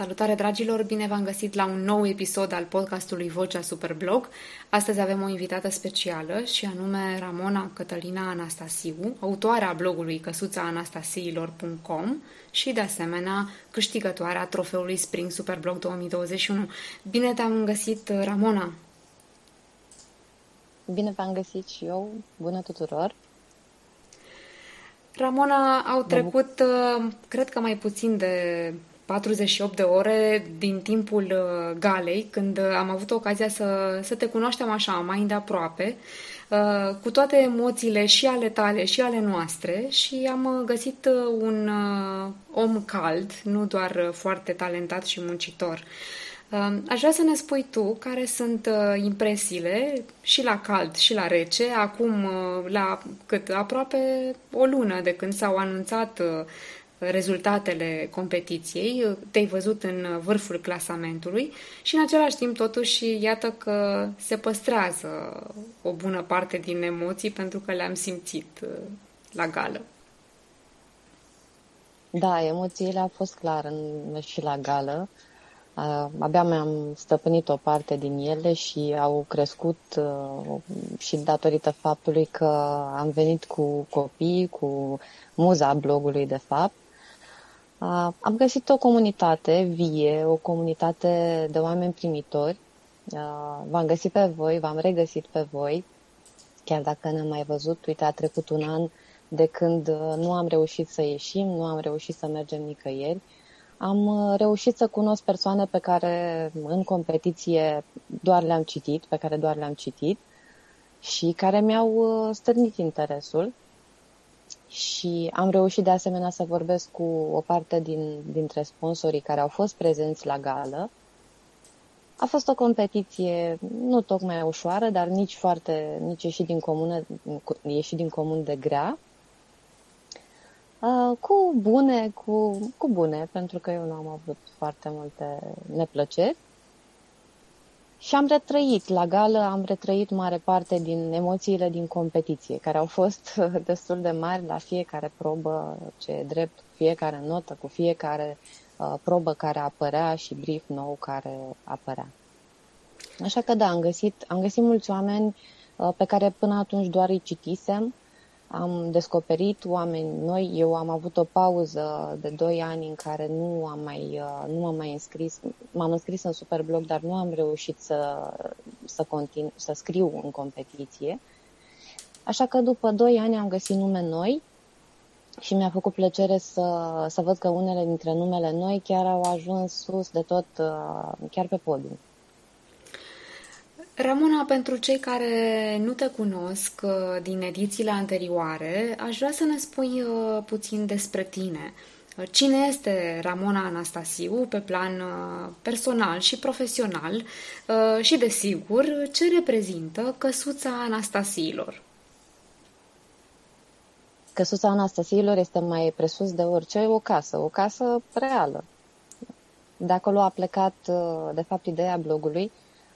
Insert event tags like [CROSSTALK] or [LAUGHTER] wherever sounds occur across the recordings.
Salutare dragilor, bine v-am găsit la un nou episod al podcastului Vocea Superblog. Astăzi avem o invitată specială și anume Ramona Cătălina Anastasiu, autoarea blogului căsuțaanastasiilor.com și de asemenea câștigătoarea trofeului Spring Superblog 2021. Bine te-am găsit, Ramona! Bine v-am găsit și eu! Bună tuturor! Ramona, au trecut, cred că mai puțin de 48 de ore din timpul uh, galei, când uh, am avut ocazia să, să te cunoaștem așa, mai îndeaproape, uh, cu toate emoțiile și ale tale și ale noastre și am găsit un om cald, nu doar foarte talentat și muncitor. Aș vrea să ne spui tu care sunt impresiile și la cald și la rece, acum la cât aproape o lună de când s-au anunțat rezultatele competiției, te-ai văzut în vârful clasamentului și în același timp totuși iată că se păstrează o bună parte din emoții pentru că le-am simțit uh, la gală. Da, emoțiile au fost clar în, și la gală. Uh, abia mi-am stăpânit o parte din ele și au crescut uh, și datorită faptului că am venit cu copii, cu muza blogului de fapt am găsit o comunitate vie, o comunitate de oameni primitori. V-am găsit pe voi, v-am regăsit pe voi, chiar dacă ne-am mai văzut. Uite, a trecut un an de când uh, nu am reușit să ieșim, nu am reușit să mergem nicăieri. Am uh, reușit să cunosc persoane pe care în competiție doar le-am citit, pe care doar le-am citit și care mi-au uh, stârnit interesul și am reușit de asemenea să vorbesc cu o parte din, dintre sponsorii care au fost prezenți la gală. A fost o competiție nu tocmai ușoară, dar nici foarte, nici ieșit din, comună, ieșit din comun de grea. Uh, cu bune, cu, cu bune, pentru că eu nu am avut foarte multe neplăceri. Și am retrăit, la gală am retrăit mare parte din emoțiile din competiție, care au fost destul de mari la fiecare probă ce e drept, cu fiecare notă, cu fiecare uh, probă care apărea și brief nou care apărea. Așa că da, am găsit, am găsit mulți oameni uh, pe care până atunci doar îi citisem am descoperit oameni noi. Eu am avut o pauză de 2 ani în care nu am mai, uh, nu am mai înscris. M-am înscris în Superblog, dar nu am reușit să, să, continu, să scriu în competiție. Așa că după 2 ani am găsit nume noi și mi-a făcut plăcere să, să văd că unele dintre numele noi chiar au ajuns sus de tot, uh, chiar pe podium. Ramona, pentru cei care nu te cunosc uh, din edițiile anterioare, aș vrea să ne spui uh, puțin despre tine. Uh, cine este Ramona Anastasiu pe plan personal și profesional și, desigur, ce reprezintă căsuța Anastasiilor? Căsuța Anastasiilor este mai presus de orice o casă, o casă reală. De acolo a plecat, de fapt, ideea blogului,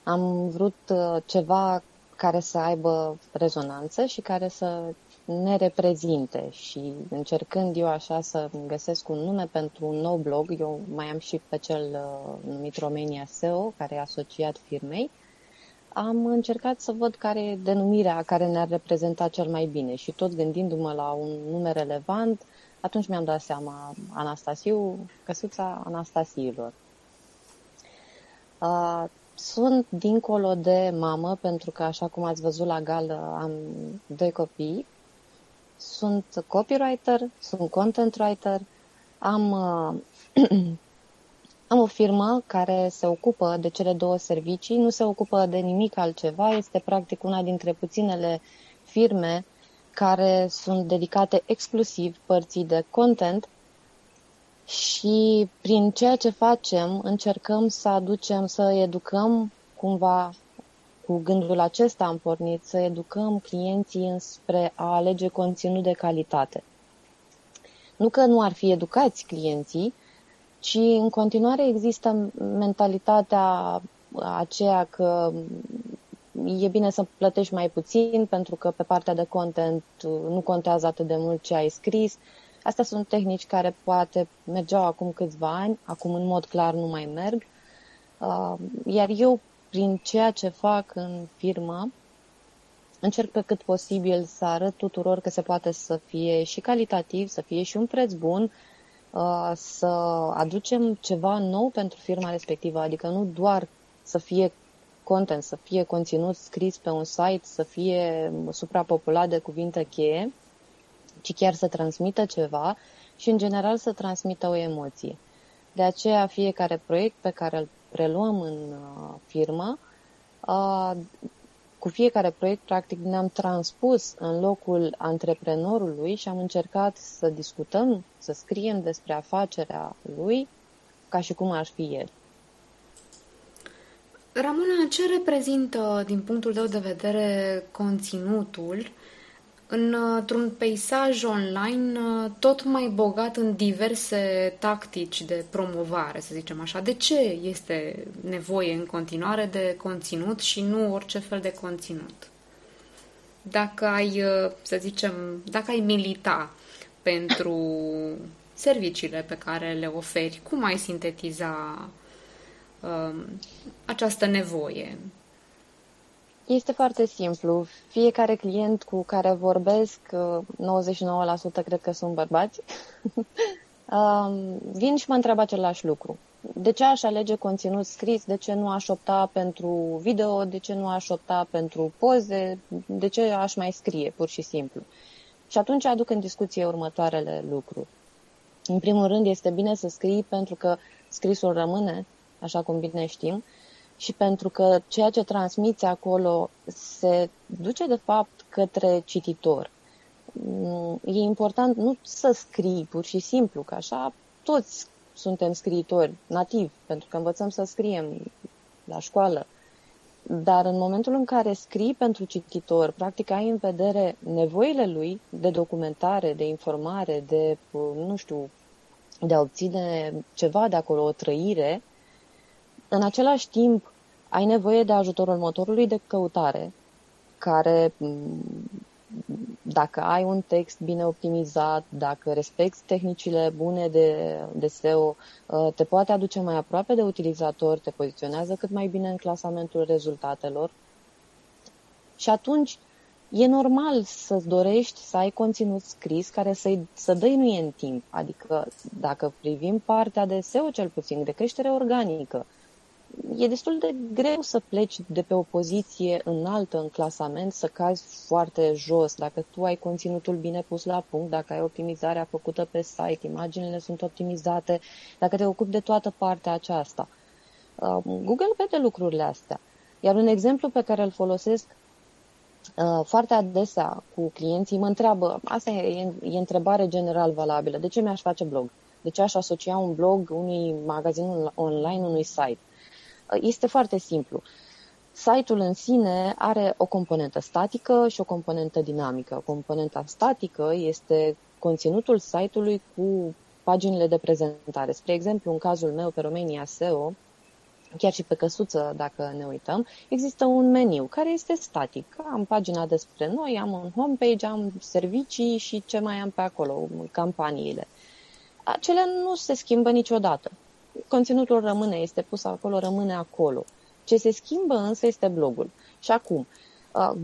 am vrut uh, ceva care să aibă rezonanță și care să ne reprezinte și încercând eu așa să găsesc un nume pentru un nou blog, eu mai am și pe cel uh, numit Romania SEO, care e asociat firmei, am încercat să văd care e denumirea care ne-ar reprezenta cel mai bine și tot gândindu-mă la un nume relevant, atunci mi-am dat seama Anastasiu, căsuța Anastasiilor. Uh, sunt dincolo de mamă, pentru că, așa cum ați văzut la gală, am doi copii. Sunt copywriter, sunt content writer, am, uh, [CLEARS THROAT] am o firmă care se ocupă de cele două servicii, nu se ocupă de nimic altceva, este practic una dintre puținele firme care sunt dedicate exclusiv părții de content și prin ceea ce facem încercăm să aducem, să educăm cumva cu gândul acesta am pornit, să educăm clienții înspre a alege conținut de calitate. Nu că nu ar fi educați clienții, ci în continuare există mentalitatea aceea că e bine să plătești mai puțin pentru că pe partea de content nu contează atât de mult ce ai scris, Astea sunt tehnici care poate mergeau acum câțiva ani, acum în mod clar nu mai merg. Uh, iar eu, prin ceea ce fac în firmă, încerc pe cât posibil să arăt tuturor că se poate să fie și calitativ, să fie și un preț bun, uh, să aducem ceva nou pentru firma respectivă, adică nu doar să fie content, să fie conținut scris pe un site, să fie suprapopulat de cuvinte cheie, ci chiar să transmită ceva și, în general, să transmită o emoție. De aceea, fiecare proiect pe care îl preluăm în uh, firmă, uh, cu fiecare proiect, practic, ne-am transpus în locul antreprenorului și am încercat să discutăm, să scriem despre afacerea lui ca și cum ar fi el. Ramona, ce reprezintă, din punctul tău de vedere, conținutul într-un peisaj online uh, tot mai bogat în diverse tactici de promovare, să zicem așa. De ce este nevoie în continuare de conținut și nu orice fel de conținut? Dacă ai, uh, să zicem, dacă ai milita pentru serviciile pe care le oferi, cum ai sintetiza uh, această nevoie? Este foarte simplu. Fiecare client cu care vorbesc, 99% cred că sunt bărbați, [LAUGHS] vin și mă întreabă același lucru. De ce aș alege conținut scris? De ce nu aș opta pentru video? De ce nu aș opta pentru poze? De ce aș mai scrie, pur și simplu? Și atunci aduc în discuție următoarele lucruri. În primul rând, este bine să scrii pentru că scrisul rămâne, așa cum bine știm, și pentru că ceea ce transmiți acolo se duce de fapt către cititor. Mm, e important nu să scrii pur și simplu, că așa toți suntem scriitori nativi, pentru că învățăm să scriem la școală. Dar în momentul în care scrii pentru cititor, practic ai în vedere nevoile lui de documentare, de informare, de, nu știu, de a obține ceva de acolo, o trăire, în același timp, ai nevoie de ajutorul motorului de căutare, care, dacă ai un text bine optimizat, dacă respecti tehnicile bune de, de SEO, ă, te poate aduce mai aproape de utilizator, te poziționează cât mai bine în clasamentul rezultatelor. Și atunci e normal să-ți dorești să ai conținut scris care să să dăinuie în timp. Adică dacă privim partea de SEO cel puțin, de creștere organică, e destul de greu să pleci de pe o poziție înaltă în clasament, să cazi foarte jos. Dacă tu ai conținutul bine pus la punct, dacă ai optimizarea făcută pe site, imaginile sunt optimizate, dacă te ocupi de toată partea aceasta. Uh, Google vede lucrurile astea. Iar un exemplu pe care îl folosesc uh, foarte adesea cu clienții mă întreabă, asta e, e întrebare general valabilă, de ce mi-aș face blog? De ce aș asocia un blog unui magazin online, unui site? Este foarte simplu. Site-ul în sine are o componentă statică și o componentă dinamică. Componenta statică este conținutul site-ului cu paginile de prezentare. Spre exemplu, în cazul meu pe Romania SEO, chiar și pe căsuță, dacă ne uităm, există un meniu care este static. Am pagina despre noi, am un homepage, am servicii și ce mai am pe acolo, campaniile. Acele nu se schimbă niciodată conținutul rămâne, este pus acolo, rămâne acolo. Ce se schimbă însă este blogul. Și acum,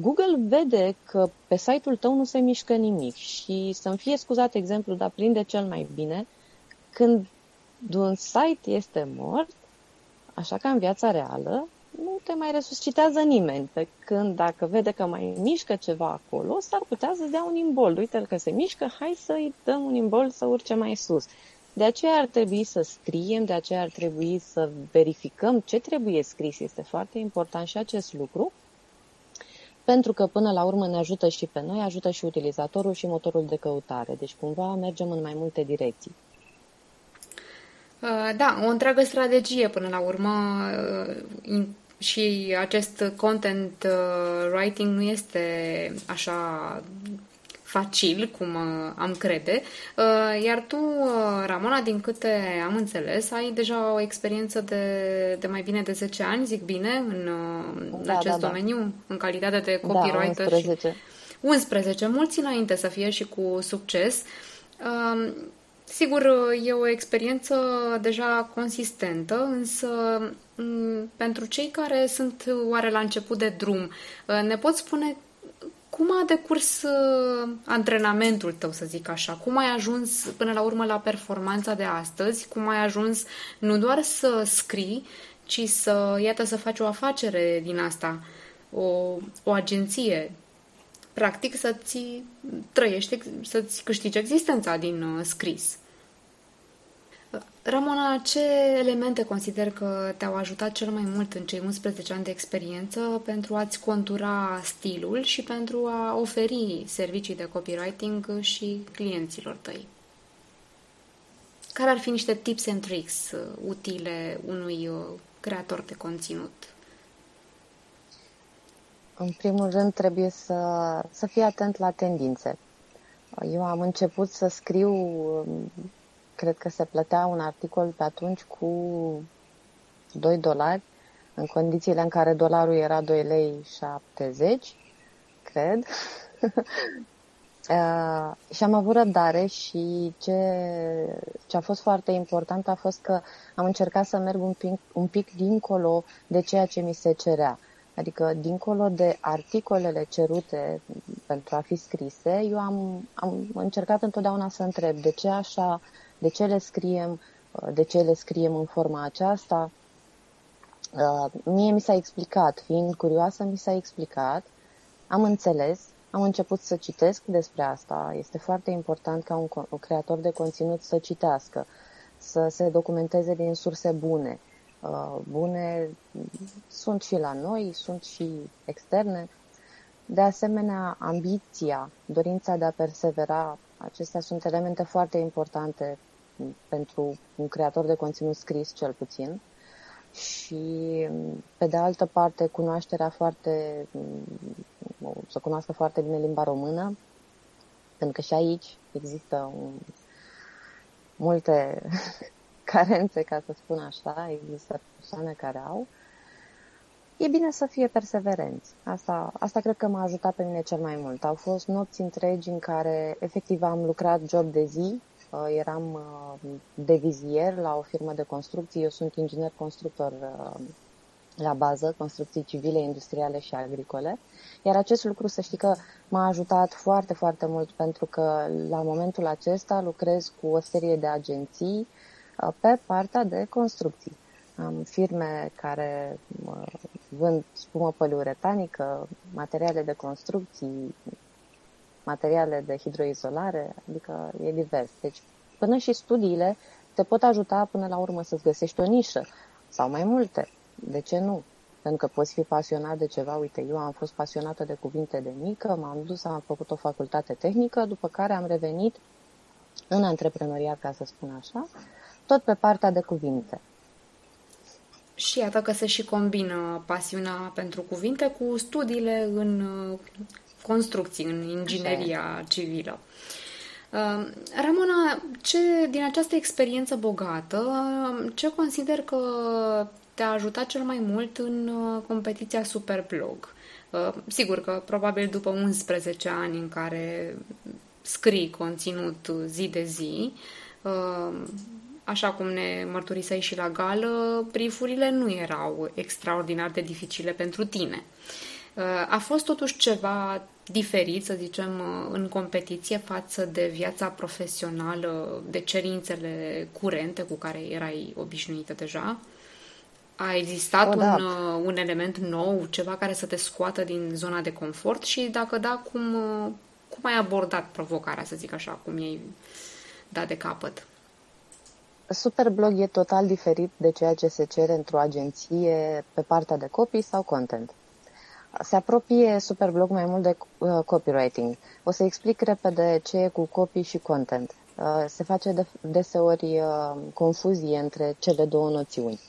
Google vede că pe site-ul tău nu se mișcă nimic și să-mi fie scuzat exemplu, dar prinde cel mai bine, când un site este mort, așa ca în viața reală, nu te mai resuscitează nimeni. Pe când dacă vede că mai mișcă ceva acolo, s-ar putea să-ți dea un imbol. Uite-l că se mișcă, hai să-i dăm un imbol să urce mai sus. De aceea ar trebui să scriem, de aceea ar trebui să verificăm ce trebuie scris. Este foarte important și acest lucru, pentru că până la urmă ne ajută și pe noi, ajută și utilizatorul și motorul de căutare. Deci cumva mergem în mai multe direcții. Uh, da, o întreagă strategie până la urmă uh, și acest content uh, writing nu este așa facil, cum uh, am crede. Uh, iar tu, uh, Ramona, din câte am înțeles, ai deja o experiență de, de mai bine de 10 ani, zic bine, în, în da, acest da, da. domeniu, da. în calitate de da, copywriter. Da, 11. Și 11, mulți înainte să fie și cu succes. Um, sigur, e o experiență deja consistentă, însă um, pentru cei care sunt oare la început de drum, uh, ne poți spune cum a decurs uh, antrenamentul tău, să zic așa? Cum ai ajuns până la urmă la performanța de astăzi? Cum ai ajuns nu doar să scrii, ci să, iată, să faci o afacere din asta, o, o agenție, practic să-ți trăiești, să-ți câștigi existența din uh, scris. Ramona, ce elemente consider că te-au ajutat cel mai mult în cei 11 ani de experiență pentru a-ți contura stilul și pentru a oferi servicii de copywriting și clienților tăi? Care ar fi niște tips and tricks uh, utile unui uh, creator de conținut? În primul rând trebuie să, să fii atent la tendințe. Eu am început să scriu um, cred că se plătea un articol pe atunci cu 2 dolari, în condițiile în care dolarul era 2 lei 70, cred. [LAUGHS] Uh, și am avut răbdare și ce, ce a fost foarte important a fost că am încercat să merg un pic, un pic dincolo de ceea ce mi se cerea. Adică, dincolo de articolele cerute pentru a fi scrise, eu am, am încercat întotdeauna să întreb de ce așa de ce le scriem, uh, de ce le scriem în forma aceasta. Uh, mie mi s-a explicat, fiind curioasă, mi s-a explicat, am înțeles, am început să citesc despre asta. Este foarte important ca un, un creator de conținut să citească, să se documenteze din surse bune. Uh, bune sunt și la noi, sunt și externe. De asemenea, ambiția, dorința de a persevera, acestea sunt elemente foarte importante pentru un creator de conținut scris cel puțin. Și, pe de altă parte, cunoașterea foarte, să cunoască foarte bine limba română, pentru că și aici există un, multe [LAUGHS] carențe, ca să spun așa, există persoane care au. E bine să fie perseverenți. Asta, asta cred că m-a ajutat pe mine cel mai mult. Au fost nopți întregi în care efectiv am lucrat job de zi, Uh, eram uh, de vizier la o firmă de construcții. Eu sunt inginer constructor uh, la bază, construcții civile, industriale și agricole. Iar acest lucru, să știi că m-a ajutat foarte, foarte mult pentru că la momentul acesta lucrez cu o serie de agenții pe partea de construcții. Am firme care vând spumă poliuretanică, materiale de construcții, materiale de hidroizolare, adică e divers. Deci până și studiile te pot ajuta până la urmă să-ți găsești o nișă sau mai multe. De ce nu? Pentru că poți fi pasionat de ceva. Uite, eu am fost pasionată de cuvinte de mică, m-am dus, am făcut o facultate tehnică, după care am revenit în antreprenoriat, ca să spun așa, tot pe partea de cuvinte. Și iată că se și combină pasiunea pentru cuvinte cu studiile în construcții, în ingineria Așa. civilă. Uh, Ramona, ce din această experiență bogată, ce consider că te-a ajutat cel mai mult în uh, competiția Superblog? Uh, sigur că probabil după 11 ani în care scrii conținut zi de zi, așa cum ne mărturiseai și la gală, briefurile nu erau extraordinar de dificile pentru tine. A fost totuși ceva diferit, să zicem, în competiție față de viața profesională, de cerințele curente cu care erai obișnuită deja? A existat un, un element nou, ceva care să te scoată din zona de confort și dacă da, cum, cum ai abordat provocarea, să zic așa, cum ai dat de capăt? Superblog e total diferit de ceea ce se cere într-o agenție pe partea de copii sau content. Se apropie Superblog mai mult de uh, copywriting. O să explic repede ce e cu copy și content. Uh, se face de, deseori uh, confuzie între cele două noțiuni.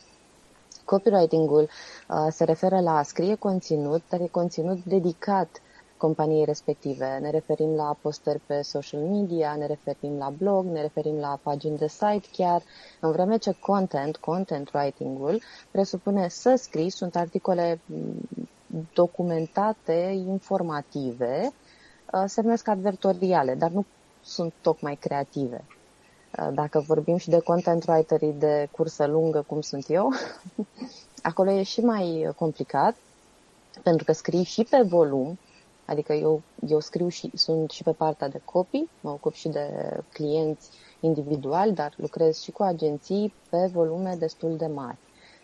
Copywriting-ul uh, se referă la a scrie conținut, dar e conținut dedicat companiei respective. Ne referim la postări pe social media, ne referim la blog, ne referim la pagini de site chiar, în vreme ce content, content writing-ul, presupune să scrii, sunt articole documentate, informative, uh, se numesc advertoriale, dar nu sunt tocmai creative. Uh, dacă vorbim și de content writerii de cursă lungă, cum sunt eu, [LAUGHS] acolo e și mai complicat, pentru că scrii și pe volum, adică eu, eu scriu și sunt și pe partea de copii, mă ocup și de clienți individuali, dar lucrez și cu agenții pe volume destul de mari.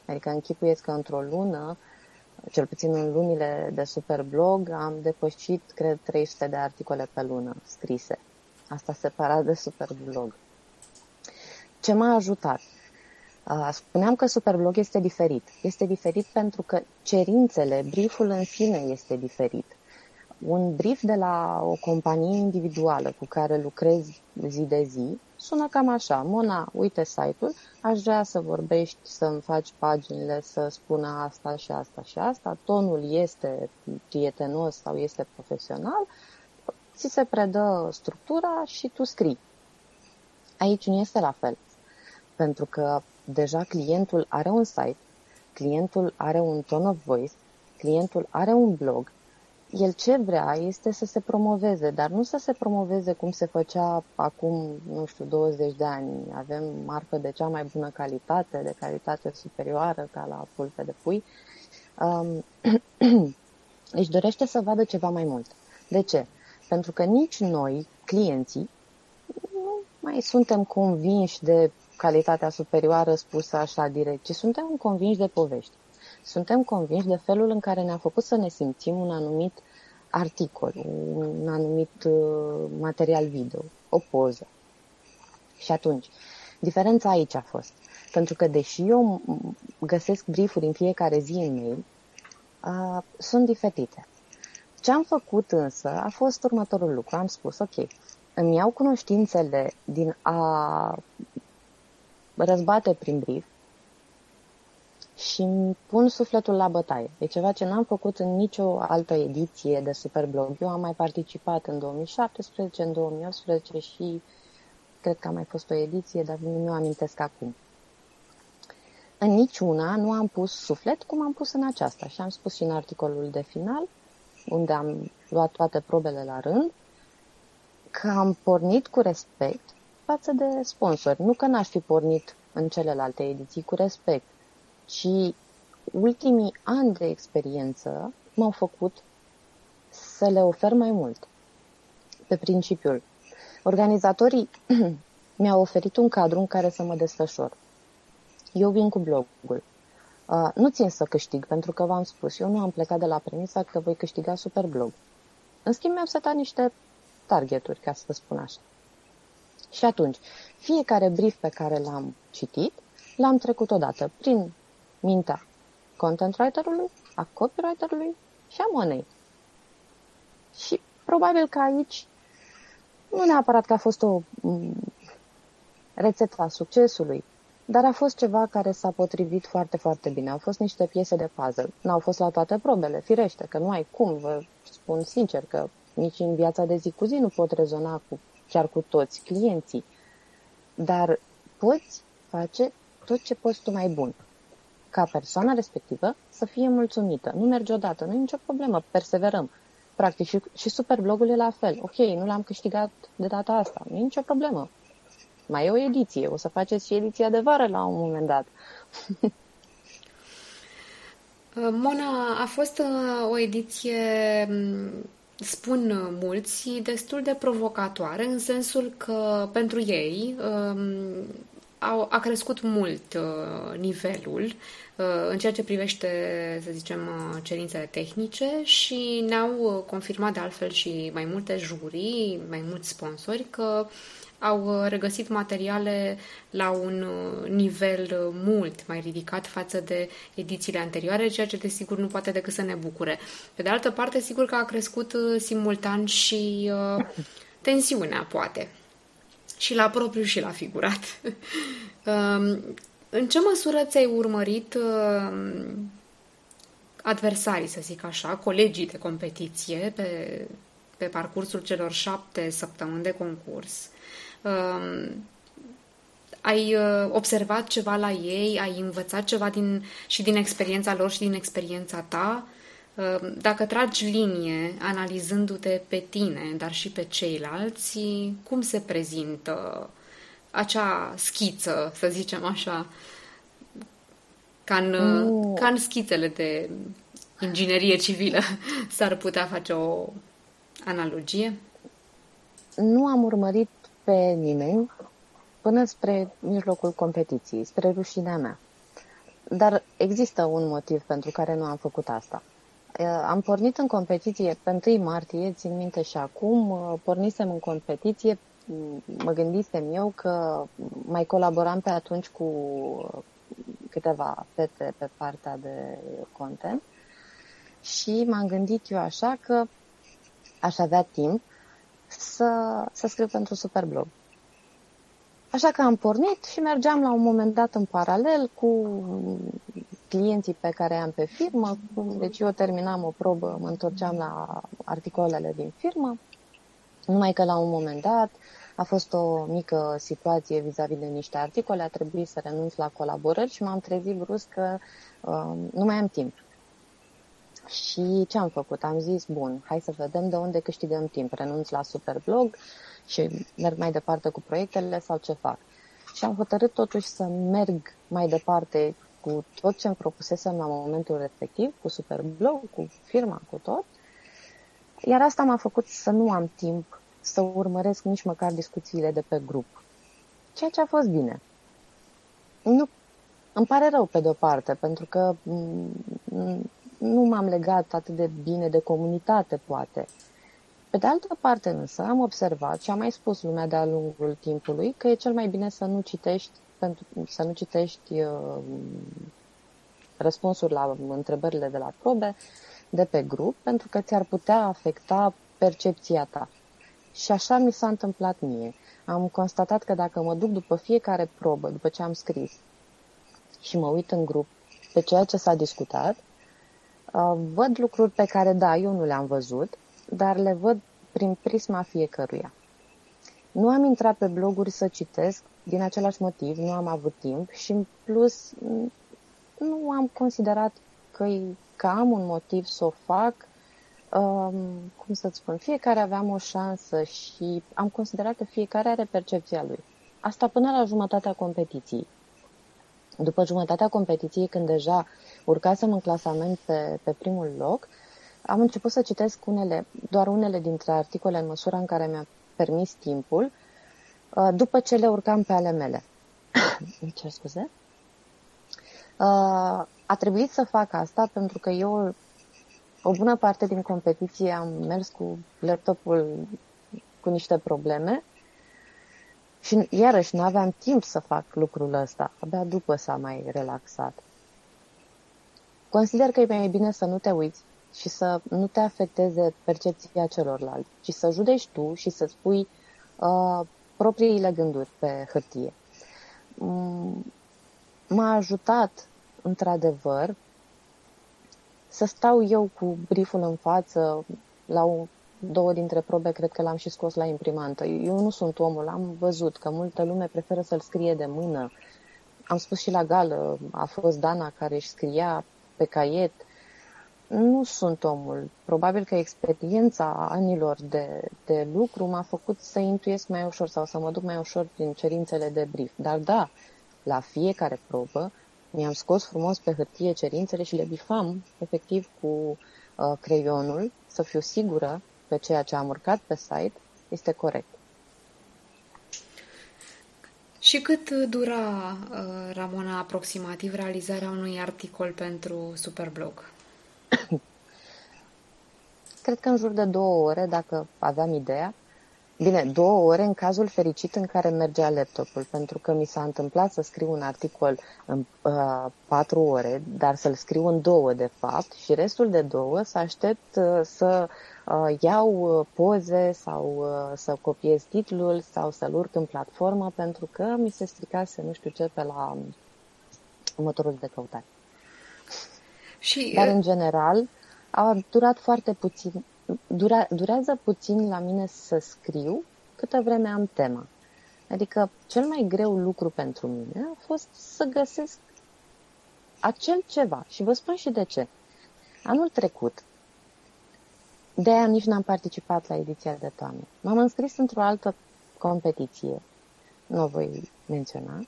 Adică închipuiesc că într-o lună, cel puțin în lunile de Superblog, am depășit, cred, 300 de articole pe lună scrise. Asta separat de Superblog. Ce m-a ajutat? Spuneam că Superblog este diferit. Este diferit pentru că cerințele, brieful în sine este diferit. Un brief de la o companie individuală cu care lucrezi zi de zi. Sună cam așa. Mona, uite site-ul, aș vrea să vorbești, să-mi faci paginile, să spună asta și asta și asta, tonul este prietenos sau este profesional, ți se predă structura și tu scrii. Aici nu este la fel, pentru că deja clientul are un site, clientul are un tone of voice, clientul are un blog, el ce vrea este să se promoveze, dar nu să se promoveze cum se făcea acum, nu știu, 20 de ani. Avem marfă de cea mai bună calitate, de calitate superioară, ca la pulpe de pui. Um, [CLEARS THROAT] își dorește să vadă ceva mai mult. De ce? Pentru că nici noi, clienții, nu mai suntem convinși de calitatea superioară spusă așa direct, ci suntem convinși de povești. Suntem convinși de felul în care ne-a făcut să ne simțim un anumit articol, un anumit uh, material video, o poză. Și atunci, diferența aici a fost. Pentru că deși eu găsesc briefuri în fiecare zi în mail, uh, sunt diferite. Ce am făcut însă a fost următorul lucru. Am spus, ok, îmi iau cunoștințele din a răzbate prin brief și îmi pun sufletul la bătaie. E ceva ce n-am făcut în nicio altă ediție de Superblog. Eu am mai participat în 2017, în 2018 și cred că a mai fost o ediție, dar nu amintesc acum. În niciuna nu am pus suflet cum am pus în aceasta și am spus și în articolul de final, unde am luat toate probele la rând, că am pornit cu respect față de sponsori. Nu că n-aș fi pornit în celelalte ediții cu respect, ci ultimii ani de experiență m-au făcut să le ofer mai mult. Pe principiul, organizatorii [CLEARS THROAT] mi-au oferit un cadru în care să mă desfășor. Eu vin cu blogul. Uh, nu țin să câștig, pentru că v-am spus, eu nu am plecat de la premisa că voi câștiga super blog. În schimb, mi-am setat niște targeturi, ca să vă spun așa. Și atunci, fiecare brief pe care l-am citit, l-am trecut odată prin mintea content writerului, a copywriterului și a monei. Și probabil că aici nu neapărat că a fost o rețetă a succesului, dar a fost ceva care s-a potrivit foarte, foarte bine. Au fost niște piese de puzzle. N-au fost la toate probele, firește, că nu ai cum, vă spun sincer, că nici în viața de zi cu zi nu pot rezona cu, chiar cu toți clienții. Dar poți face tot ce poți tu mai bun ca persoana respectivă să fie mulțumită. Nu merge odată, nu e nicio problemă, perseverăm. Practic și, și superblogul e la fel. Ok, nu l-am câștigat de data asta, nu e nicio problemă. Mai e o ediție, o să faceți și ediția de vară la un moment dat. [LAUGHS] Mona, a fost uh, o ediție, mm, spun mulți, destul de provocatoare, în sensul că pentru ei um, au, a crescut mult uh, nivelul uh, în ceea ce privește, să zicem, uh, cerințele tehnice și ne-au uh, confirmat de altfel și mai multe jurii, mai mulți sponsori că au uh, regăsit materiale la un uh, nivel mult mai ridicat față de edițiile anterioare, ceea ce desigur nu poate decât să ne bucure. Pe de altă parte, sigur că a crescut simultan și uh, tensiunea, poate și la propriu și la figurat. [LAUGHS] Um, în ce măsură ți-ai urmărit um, adversarii, să zic așa, colegii de competiție pe, pe parcursul celor șapte săptămâni de concurs? Um, ai uh, observat ceva la ei? Ai învățat ceva din, și din experiența lor și din experiența ta? Uh, dacă tragi linie analizându-te pe tine, dar și pe ceilalți, cum se prezintă acea schiță, să zicem așa, ca în, mm. ca în schițele de inginerie civilă [LAUGHS] s-ar putea face o analogie? Nu am urmărit pe nimeni până spre mijlocul competiției, spre rușinea mea. Dar există un motiv pentru care nu am făcut asta. Am pornit în competiție pe 1 martie, țin minte și acum, pornisem în competiție, mă gândisem eu că mai colaboram pe atunci cu câteva fete pe partea de content și m-am gândit eu așa că aș avea timp să, să scriu pentru Superblog. Așa că am pornit și mergeam la un moment dat în paralel cu clienții pe care am pe firmă. Deci eu terminam o probă, mă întorceam la articolele din firmă. Numai că la un moment dat a fost o mică situație vis-a-vis de niște articole, a trebuit să renunț la colaborări și m-am trezit brusc că uh, nu mai am timp. Și ce am făcut? Am zis, bun, hai să vedem de unde câștigăm timp. Renunț la Superblog și merg mai departe cu proiectele sau ce fac. Și am hotărât totuși să merg mai departe cu tot ce îmi propusesem la momentul respectiv, cu Superblog, cu firma, cu tot. Iar asta m-a făcut să nu am timp să urmăresc nici măcar discuțiile de pe grup. Ceea ce a fost bine. Nu, îmi pare rău pe de-o parte, pentru că nu m-am legat atât de bine de comunitate, poate. Pe de altă parte însă am observat și am mai spus lumea de-a lungul timpului că e cel mai bine să nu citești, pentru, să nu citești uh, răspunsuri la întrebările de la probe de pe grup, pentru că ți-ar putea afecta percepția ta. Și așa mi s-a întâmplat mie. Am constatat că dacă mă duc după fiecare probă, după ce am scris, și mă uit în grup pe ceea ce s-a discutat, uh, văd lucruri pe care, da, eu nu le-am văzut, dar le văd prin prisma fiecăruia. Nu am intrat pe bloguri să citesc din același motiv, nu am avut timp și în plus nu am considerat că, că am un motiv să o fac um, cum să-ți spun, fiecare aveam o șansă și am considerat că fiecare are percepția lui. Asta până la jumătatea competiției. După jumătatea competiției, când deja urcasem în clasament pe, pe primul loc, am început să citesc unele, doar unele dintre articole în măsura în care mi-a permis timpul, uh, după ce le urcam pe ale mele. [COUGHS] Îmi cer scuze? Uh, a trebuit să fac asta pentru că eu o bună parte din competiție am mers cu laptopul cu niște probleme și iarăși nu aveam timp să fac lucrul ăsta. Abia după s-a mai relaxat. Consider că e mai bine să nu te uiți și să nu te afecteze percepția celorlalți, ci să judeci tu și să-ți pui uh, propriile gânduri pe hârtie. Mm, m-a ajutat, într-adevăr, să stau eu cu brieful în față la o, două dintre probe, cred că l-am și scos la imprimantă. Eu nu sunt omul, am văzut că multă lume preferă să-l scrie de mână. Am spus și la gală, a fost Dana care își scria pe caiet. Nu sunt omul. Probabil că experiența anilor de, de lucru m-a făcut să intuiesc mai ușor sau să mă duc mai ușor prin cerințele de brief. Dar da, la fiecare probă mi-am scos frumos pe hârtie cerințele și le bifam efectiv cu uh, creionul să fiu sigură că ceea ce am urcat pe site este corect. Și cât dura, uh, Ramona, aproximativ realizarea unui articol pentru Superblog? Cred că în jur de două ore, dacă aveam ideea. Bine, două ore în cazul fericit în care mergea laptopul, pentru că mi s-a întâmplat să scriu un articol în uh, patru ore, dar să-l scriu în două, de fapt, și restul de două să aștept uh, să uh, iau uh, poze sau uh, să copiez titlul sau să-l urc în platformă, pentru că mi se stricase nu știu ce pe la motorul de căutare. Și, Dar, uh, în general, a durat foarte puțin dura, durează puțin la mine să scriu câtă vreme am tema. Adică cel mai greu lucru pentru mine a fost să găsesc acel ceva. Și vă spun și de ce. Anul trecut, de aia nici n-am participat la ediția de toamnă. M-am înscris într-o altă competiție, nu o voi menționa,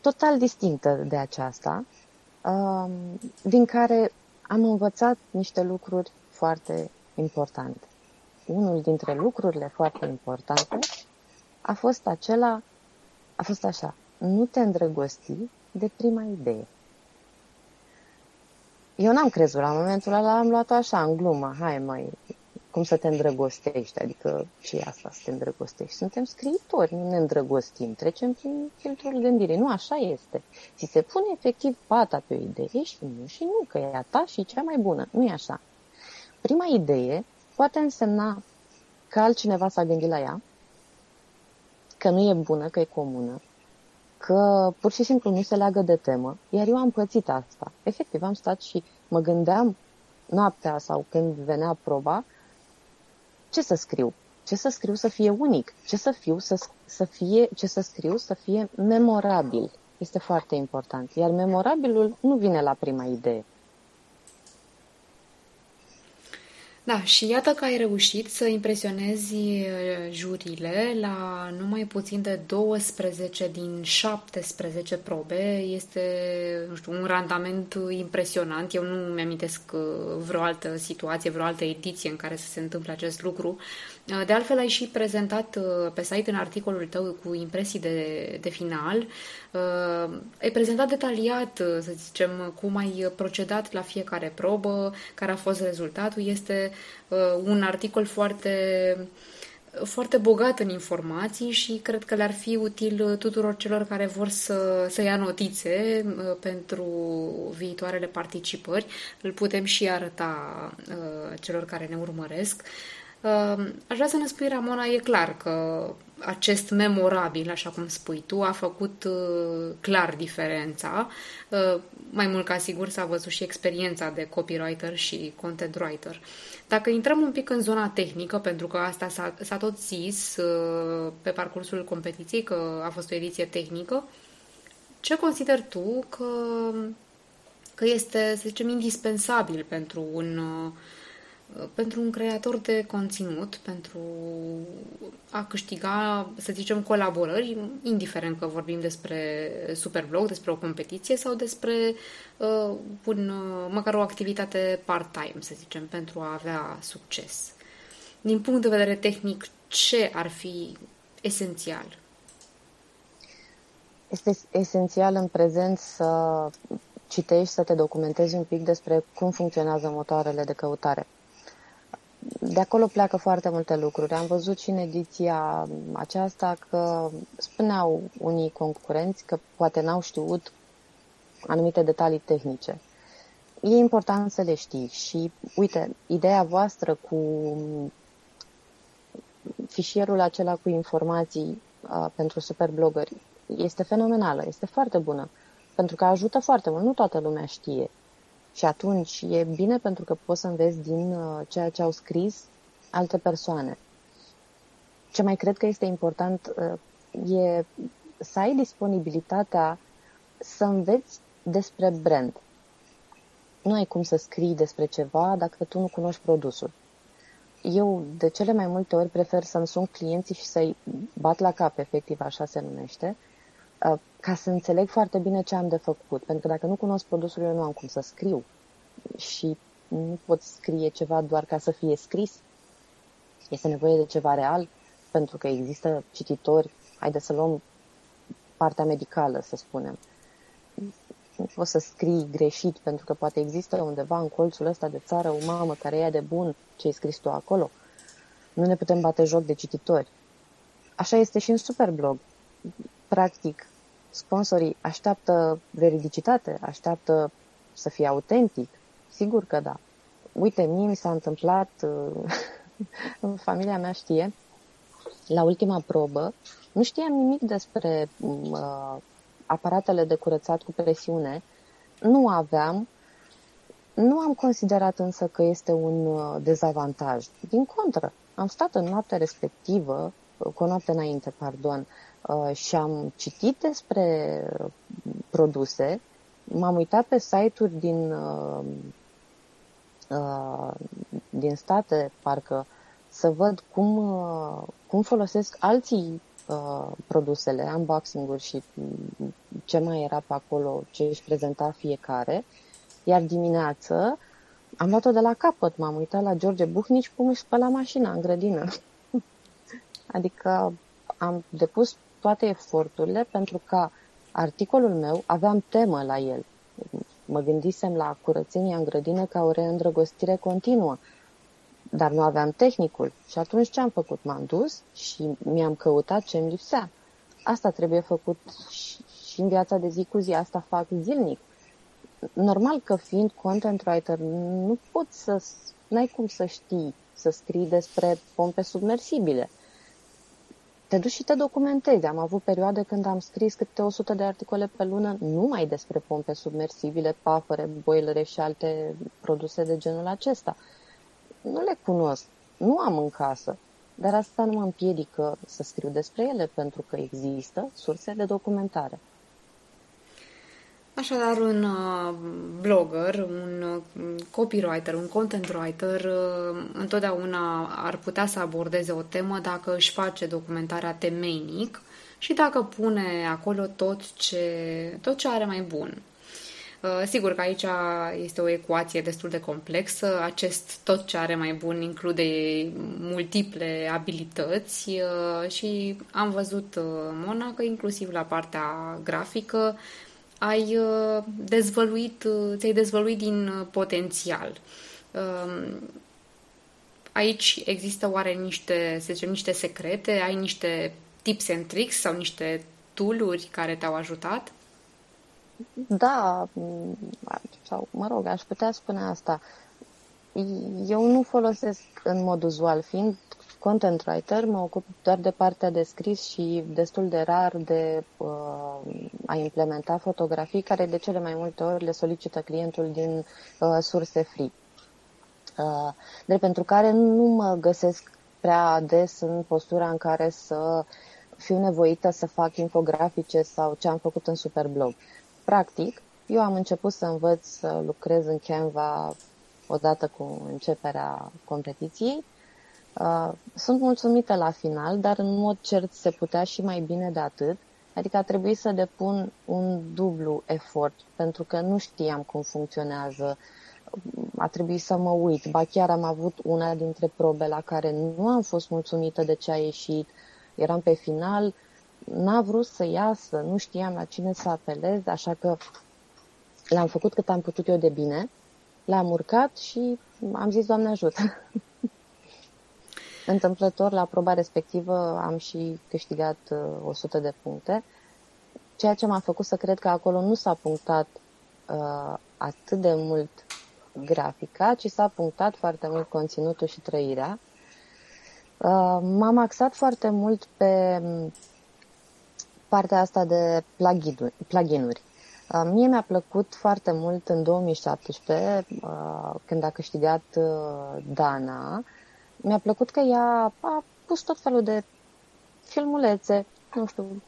total distinctă de aceasta, um, din care am învățat niște lucruri foarte importante. Unul dintre lucrurile foarte importante a fost acela, a fost așa, nu te îndrăgosti de prima idee. Eu n-am crezut la momentul ăla, am luat așa, în glumă, hai mai, cum să te îndrăgostești, adică ce e asta să te îndrăgostești? Suntem scriitori, nu ne îndrăgostim, trecem prin filtrul gândirii. Nu, așa este. Ți se pune efectiv pata pe o idee și nu, și nu, că e a ta și cea mai bună. Nu e așa. Prima idee poate însemna că altcineva s-a gândit la ea, că nu e bună, că e comună, că pur și simplu nu se leagă de temă, iar eu am pățit asta. Efectiv, am stat și mă gândeam noaptea sau când venea proba, ce să scriu? Ce să scriu să fie unic? Ce să, fiu, să, să fie, ce să scriu să fie memorabil? Este foarte important. Iar memorabilul nu vine la prima idee. Da, și iată că ai reușit să impresionezi uh, jurile la numai puțin de 12 din 17 probe. Este, nu știu, un randament impresionant. Eu nu mi-amintesc uh, vreo altă situație, vreo altă ediție în care să se întâmple acest lucru. Uh, de altfel, ai și prezentat pe site în articolul tău cu impresii de, de final. Ai prezentat detaliat, să zicem, cum ai procedat la fiecare probă, care a fost rezultatul. Este Uh, un articol foarte, foarte bogat în informații și cred că le-ar fi util tuturor celor care vor să, să ia notițe uh, pentru viitoarele participări. Îl putem și arăta uh, celor care ne urmăresc. Aș vrea să ne spui, Ramona, e clar că acest memorabil, așa cum spui tu, a făcut uh, clar diferența. Uh, mai mult ca sigur s-a văzut și experiența de copywriter și content writer. Dacă intrăm un pic în zona tehnică, pentru că asta s-a, s-a tot zis uh, pe parcursul competiției, că a fost o ediție tehnică, ce consideri tu că, că este, să zicem, indispensabil pentru un uh, pentru un creator de conținut, pentru a câștiga, să zicem, colaborări, indiferent că vorbim despre Superblog, despre o competiție sau despre uh, un, uh, măcar o activitate part-time, să zicem, pentru a avea succes. Din punct de vedere tehnic, ce ar fi esențial? Este esențial în prezent să citești, să te documentezi un pic despre cum funcționează motoarele de căutare de acolo pleacă foarte multe lucruri. Am văzut și în ediția aceasta că spuneau unii concurenți că poate n-au știut anumite detalii tehnice. E important să le știi și, uite, ideea voastră cu fișierul acela cu informații uh, pentru superblogări este fenomenală, este foarte bună, pentru că ajută foarte mult. Nu toată lumea știe și atunci e bine pentru că poți să înveți din uh, ceea ce au scris alte persoane. Ce mai cred că este important uh, e să ai disponibilitatea să înveți despre brand. Nu ai cum să scrii despre ceva dacă tu nu cunoști produsul. Eu, de cele mai multe ori, prefer să-mi sun clienții și să-i bat la cap, efectiv, așa se numește, Uh, ca să înțeleg foarte bine ce am de făcut. Pentru că dacă nu cunosc produsul, eu nu am cum să scriu. Și nu pot scrie ceva doar ca să fie scris. Este nevoie de ceva real, pentru că există cititori. Haideți să luăm partea medicală, să spunem. Nu poți să scrii greșit, pentru că poate există undeva în colțul ăsta de țară o mamă care ia de bun ce ai scris tu acolo. Nu ne putem bate joc de cititori. Așa este și în Superblog. Practic, Sponsorii așteaptă veridicitate, așteaptă să fie autentic. Sigur că da. Uite, mie mi s-a întâmplat, uh, [LAUGHS] familia mea știe, la ultima probă, nu știam nimic despre uh, aparatele de curățat cu presiune, nu aveam, nu am considerat însă că este un uh, dezavantaj. Din contră, am stat în noaptea respectivă, cu o noapte înainte, pardon, Uh, și am citit despre produse, m-am uitat pe site-uri din uh, uh, din state, parcă, să văd cum, uh, cum folosesc alții uh, produsele, unboxing-uri și ce mai era pe acolo, ce își prezenta fiecare. Iar dimineață am luat-o de la capăt, m-am uitat la George Buhnici cum își spăla mașina în grădină. [LAUGHS] adică am depus toate eforturile pentru ca articolul meu, aveam temă la el. Mă gândisem la curățenia în grădină ca o reîndrăgostire continuă, dar nu aveam tehnicul. Și atunci ce am făcut? M-am dus și mi-am căutat ce îmi lipsea. Asta trebuie făcut și, și în viața de zi cu zi, asta fac zilnic. Normal că fiind content writer, nu poți să, n-ai cum să știi să scrii despre pompe submersibile te duci și te documentezi. Am avut perioade când am scris câte 100 de articole pe lună numai despre pompe submersibile, pafăre, boilere și alte produse de genul acesta. Nu le cunosc, nu am în casă, dar asta nu mă împiedică să scriu despre ele, pentru că există surse de documentare. Așadar, un uh, blogger, un uh, copywriter, un content writer uh, întotdeauna ar putea să abordeze o temă dacă își face documentarea temeinic și dacă pune acolo tot ce, tot ce are mai bun. Sigur că aici este o ecuație destul de complexă. Acest tot ce are mai bun include multiple abilități și am văzut, Mona, că inclusiv la partea grafică ai uh, dezvăluit, uh, ți-ai dezvăluit din uh, potențial. Um, aici există oare niște, să zicem, niște secrete? Ai niște tips and tricks sau niște tooluri care te-au ajutat? Da, sau mă rog, aș putea spune asta. Eu nu folosesc în mod uzual, fiind content writer, mă ocup doar de partea de scris și destul de rar de uh, a implementa fotografii care de cele mai multe ori le solicită clientul din uh, surse free. Uh, de pentru care nu mă găsesc prea des în postura în care să fiu nevoită să fac infografice sau ce am făcut în Superblog. Practic, eu am început să învăț să lucrez în Canva odată cu începerea competiției Uh, sunt mulțumită la final, dar în mod cert se putea și mai bine de atât. Adică a trebuit să depun un dublu efort, pentru că nu știam cum funcționează. A trebuit să mă uit. Ba chiar am avut una dintre probe la care nu am fost mulțumită de ce a ieșit. Eram pe final, n-a vrut să iasă, nu știam la cine să apelez, așa că l-am făcut cât am putut eu de bine, l-am urcat și am zis, Doamne ajută. [LAUGHS] Întâmplător, la proba respectivă am și câștigat 100 uh, de puncte, ceea ce m-a făcut să cred că acolo nu s-a punctat uh, atât de mult grafica, ci s-a punctat foarte mult conținutul și trăirea. Uh, m-am axat foarte mult pe um, partea asta de plugin-uri. Uh, mie mi-a plăcut foarte mult în 2017, uh, când a câștigat uh, Dana, mi-a plăcut că ea a pus tot felul de filmulețe, nu știu,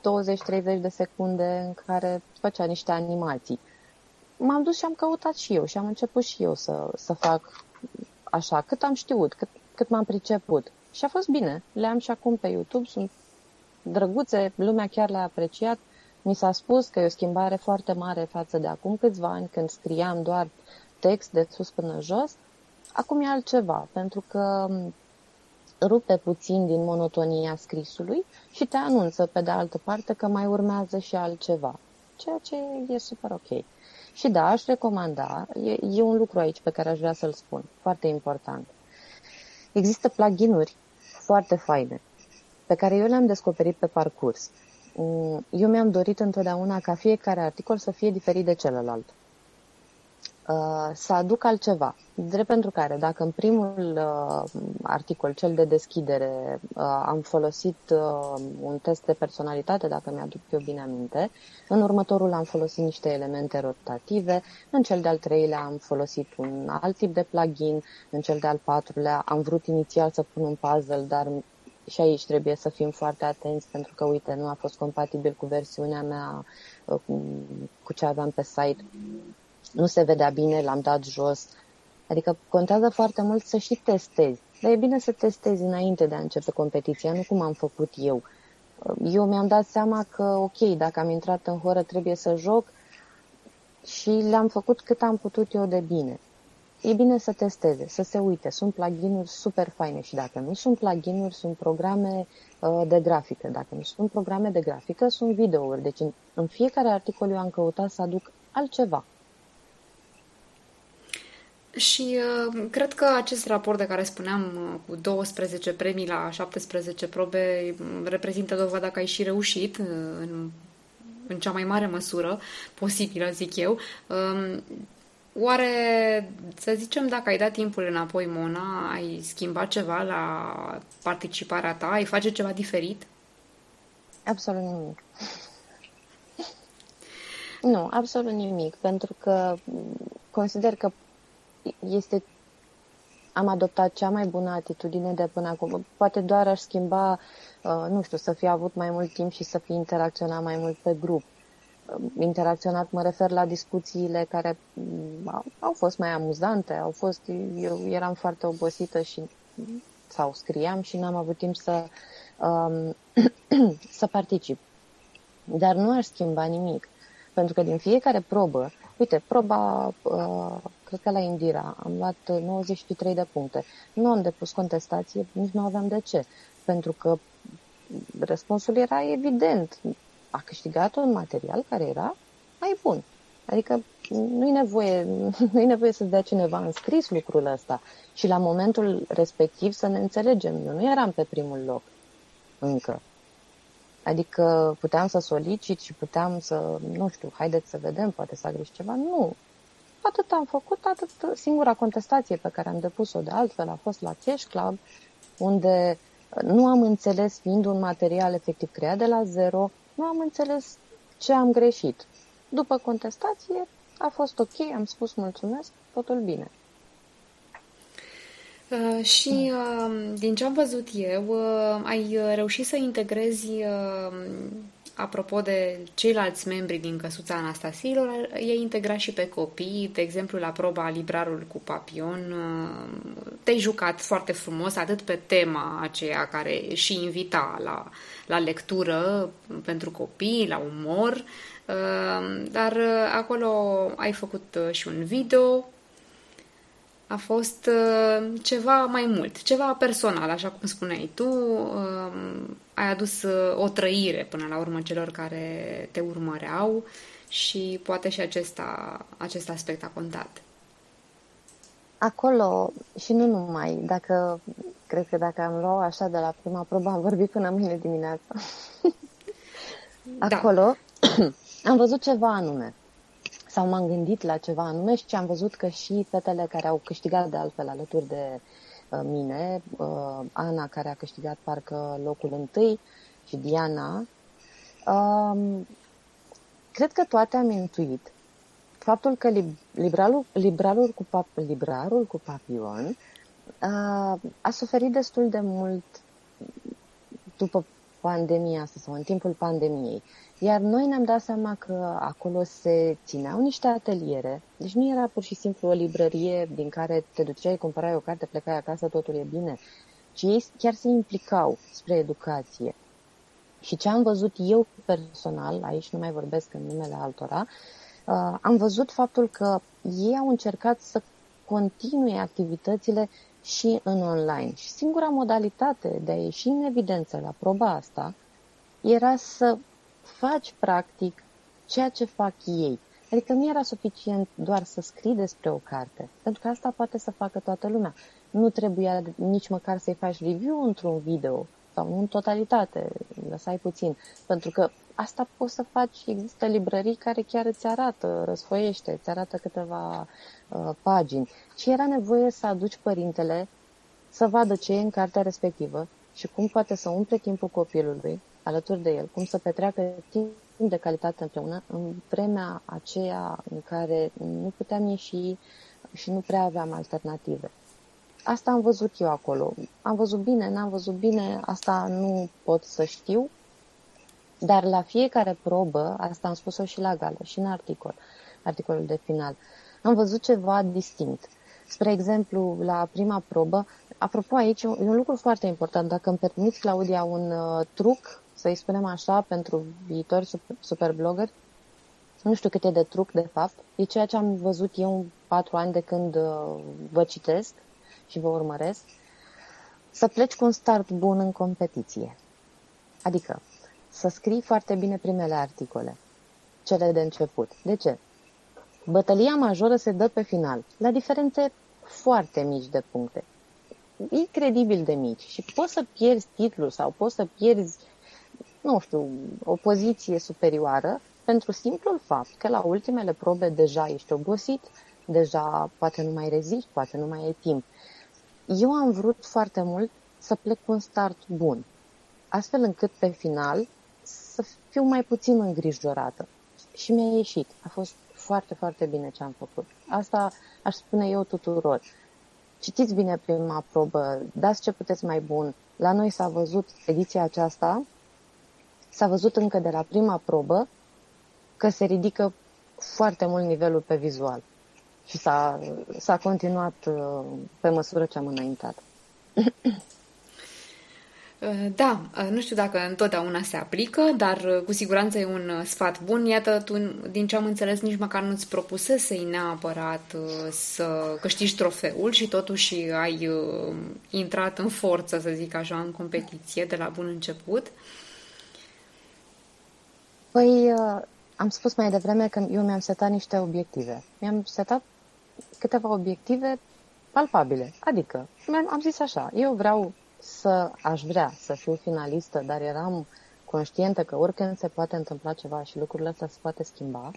20-30 de secunde în care făcea niște animații. M-am dus și am căutat și eu și am început și eu să, să fac așa, cât am știut, cât, cât m-am priceput. Și a fost bine. Le am și acum pe YouTube, sunt drăguțe, lumea chiar le-a apreciat. Mi s-a spus că e o schimbare foarte mare față de acum câțiva ani, când scriam doar text de sus până jos. Acum e altceva, pentru că rupe puțin din monotonia scrisului și te anunță pe de altă parte că mai urmează și altceva, ceea ce e super ok. Și da, aș recomanda, e, e un lucru aici pe care aș vrea să-l spun, foarte important. Există pluginuri foarte faine, pe care eu le-am descoperit pe parcurs. Mm, eu mi-am dorit întotdeauna ca fiecare articol să fie diferit de celălalt. Uh, să aduc altceva. Drept pentru care, dacă în primul uh, articol, cel de deschidere, uh, am folosit uh, un test de personalitate, dacă mi-aduc eu bine aminte, în următorul am folosit niște elemente rotative, în cel de-al treilea am folosit un alt tip de plugin, în cel de-al patrulea am vrut inițial să pun un puzzle, dar și aici trebuie să fim foarte atenți pentru că, uite, nu a fost compatibil cu versiunea mea, uh, cu ce aveam pe site nu se vedea bine, l-am dat jos. Adică contează foarte mult să și testezi. Dar e bine să testezi înainte de a începe competiția, nu cum am făcut eu. Eu mi-am dat seama că, ok, dacă am intrat în horă, trebuie să joc și le-am făcut cât am putut eu de bine. E bine să testeze, să se uite. Sunt plugin-uri super faine și dacă nu sunt plugin-uri, sunt programe uh, de grafică. Dacă nu sunt programe de grafică, sunt videouri. Deci în, în fiecare articol eu am căutat să aduc altceva. Și uh, cred că acest raport de care spuneam uh, cu 12 premii la 17 probe mm, reprezintă dovada că ai și reușit uh, în, în cea mai mare măsură posibilă, zic eu. Uh, Oare, să zicem, dacă ai dat timpul înapoi, Mona, ai schimbat ceva la participarea ta? Ai face ceva diferit? Absolut nimic. [LAUGHS] nu, absolut nimic, pentru că consider că este am adoptat cea mai bună atitudine de până acum. Poate doar aș schimba, uh, nu știu, să fi avut mai mult timp și să fi interacționat mai mult pe grup interacționat, mă refer la discuțiile care mm, au fost mai amuzante, au fost, eu eram foarte obosită și sau scriam și n-am avut timp să, um, [CLEARS THROAT] să particip. Dar nu aș schimba nimic. Pentru că din fiecare probă, uite, proba, uh, cred că la Indira, am luat 93 de puncte. Nu am depus contestație, nici nu aveam de ce. Pentru că răspunsul era evident a câștigat un material care era mai bun. Adică nu-i nevoie, [LAUGHS] nu-i nevoie să dea cineva în scris lucrul ăsta. Și la momentul respectiv să ne înțelegem. Eu nu eram pe primul loc încă. Adică puteam să solicit și puteam să, nu știu, haideți să vedem, poate să greșit ceva. Nu. Atât am făcut, atât. Singura contestație pe care am depus-o de altfel a fost la Cash Club, unde nu am înțeles, fiind un material efectiv creat de la zero, nu am înțeles ce am greșit. După contestație, a fost ok, am spus mulțumesc, totul bine. Uh, și uh, din ce am văzut eu, uh, ai reușit să integrezi uh, apropo de ceilalți membri din căsuța Anastasiilor, e integrat și pe copii, de exemplu la proba Librarul cu Papion, te-ai jucat foarte frumos, atât pe tema aceea care și invita la, la lectură pentru copii, la umor, dar acolo ai făcut și un video a fost uh, ceva mai mult, ceva personal, așa cum spuneai tu. Uh, ai adus uh, o trăire până la urmă celor care te urmăreau și poate și acesta, acest aspect a contat. Acolo, și nu numai, dacă, cred că dacă am luat așa de la prima probă, am vorbit până mâine dimineața. Da. Acolo da. [CLEARS THROAT] am văzut ceva anume sau m-am gândit la ceva anume și am văzut că și fetele care au câștigat de altfel alături de uh, mine, uh, Ana care a câștigat parcă locul întâi și Diana, um, cred că toate am intuit faptul că librarul, librarul, cu, pap, librarul cu papion uh, a suferit destul de mult după pandemia asta sau în timpul pandemiei. Iar noi ne-am dat seama că acolo se țineau niște ateliere, deci nu era pur și simplu o librărie din care te duceai, cumpărai o carte, plecai acasă, totul e bine, ci ei chiar se implicau spre educație. Și ce am văzut eu personal, aici nu mai vorbesc în numele altora, uh, am văzut faptul că ei au încercat să continue activitățile și în online. Și singura modalitate de a ieși în evidență la proba asta era să faci practic ceea ce fac ei. Adică nu era suficient doar să scrii despre o carte, pentru că asta poate să facă toată lumea. Nu trebuia nici măcar să-i faci review într-un video sau nu în totalitate, lăsai puțin, pentru că asta poți să faci, există librării care chiar îți arată, răsfoiește, îți arată câteva uh, pagini. Și era nevoie să aduci părintele să vadă ce e în cartea respectivă și cum poate să umple timpul copilului alături de el, cum să petreacă timp de calitate împreună în vremea aceea în care nu puteam ieși și nu prea aveam alternative. Asta am văzut eu acolo. Am văzut bine, n-am văzut bine, asta nu pot să știu, dar la fiecare probă, asta am spus-o și la gală, și în articol, articolul de final, am văzut ceva distinct. Spre exemplu, la prima probă, apropo aici, e un lucru foarte important. Dacă îmi permiți, Claudia, un uh, truc, să-i spunem așa, pentru viitori super, superblogger, nu știu cât e de truc, de fapt, e ceea ce am văzut eu în patru ani de când uh, vă citesc și vă urmăresc, să pleci cu un start bun în competiție. Adică, să scrii foarte bine primele articole, cele de început. De ce? Bătălia majoră se dă pe final, la diferențe foarte mici de puncte. Incredibil de mici. Și poți să pierzi titlul sau poți să pierzi, nu știu, o poziție superioară pentru simplul fapt că la ultimele probe deja ești obosit, deja poate nu mai reziști, poate nu mai ai timp. Eu am vrut foarte mult să plec cu un start bun, astfel încât pe final să fiu mai puțin îngrijorată. Și mi-a ieșit. A fost foarte, foarte bine ce am făcut. Asta aș spune eu tuturor. Citiți bine prima probă, dați ce puteți mai bun. La noi s-a văzut ediția aceasta, s-a văzut încă de la prima probă că se ridică foarte mult nivelul pe vizual. Și s-a, s-a continuat uh, pe măsură ce am înaintat. Uh, [CLEARS THROAT] da, uh, nu știu dacă întotdeauna se aplică, dar cu siguranță e un sfat bun. Iată, tu, din ce am înțeles, nici măcar nu-ți propusesei neapărat să câștigi trofeul și totuși ai intrat în forță, să zic așa, în competiție de la bun început. Păi, am spus mai devreme că eu mi-am setat niște obiective. Mi-am setat câteva obiective palpabile. Adică, am zis așa, eu vreau să, aș vrea să fiu finalistă, dar eram conștientă că oricând se poate întâmpla ceva și lucrurile astea se poate schimba.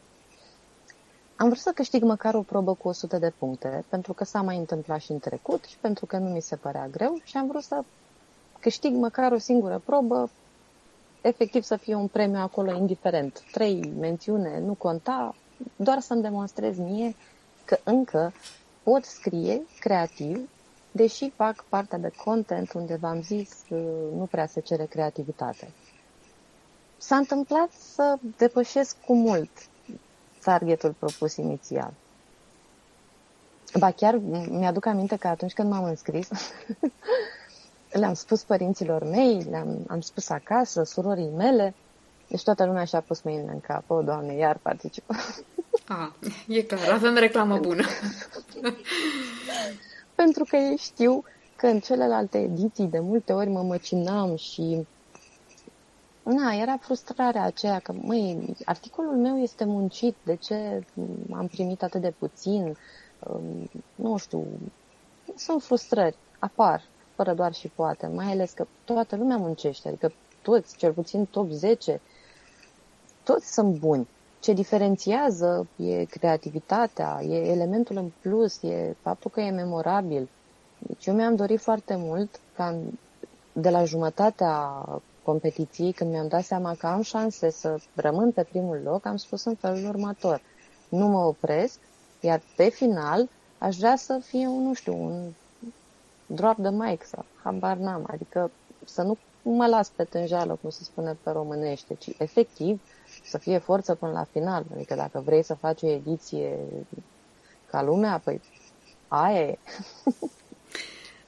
Am vrut să câștig măcar o probă cu 100 de puncte, pentru că s-a mai întâmplat și în trecut și pentru că nu mi se părea greu și am vrut să câștig măcar o singură probă efectiv să fie un premiu acolo indiferent. Trei mențiune, nu conta, doar să-mi demonstrez mie că încă pot scrie creativ, deși fac partea de content unde v-am zis nu prea se cere creativitate. S-a întâmplat să depășesc cu mult targetul propus inițial. Ba chiar mi-aduc aminte că atunci când m-am înscris, [LAUGHS] le-am spus părinților mei, le-am am spus acasă, surorii mele, deci toată lumea și-a pus mâinile în cap. O, Doamne, iar participă. A, e clar, avem reclamă bună. [LAUGHS] Pentru că ei știu că în celelalte ediții de multe ori mă măcinam și Na, era frustrarea aceea că, măi, articolul meu este muncit, de ce am primit atât de puțin? Nu știu, sunt frustrări, apar fără doar și poate, mai ales că toată lumea muncește, adică toți, cel puțin top 10, toți sunt buni. Ce diferențiază e creativitatea, e elementul în plus, e faptul că e memorabil. Deci eu mi-am dorit foarte mult ca de la jumătatea competiției, când mi-am dat seama că am șanse să rămân pe primul loc, am spus în felul următor. Nu mă opresc, iar pe final aș vrea să fie, un, nu știu, un drop the mic sau habar n-am, adică să nu mă las pe tânjală, cum se spune pe românește, ci efectiv să fie forță până la final. Adică dacă vrei să faci o ediție ca lumea, păi aia e.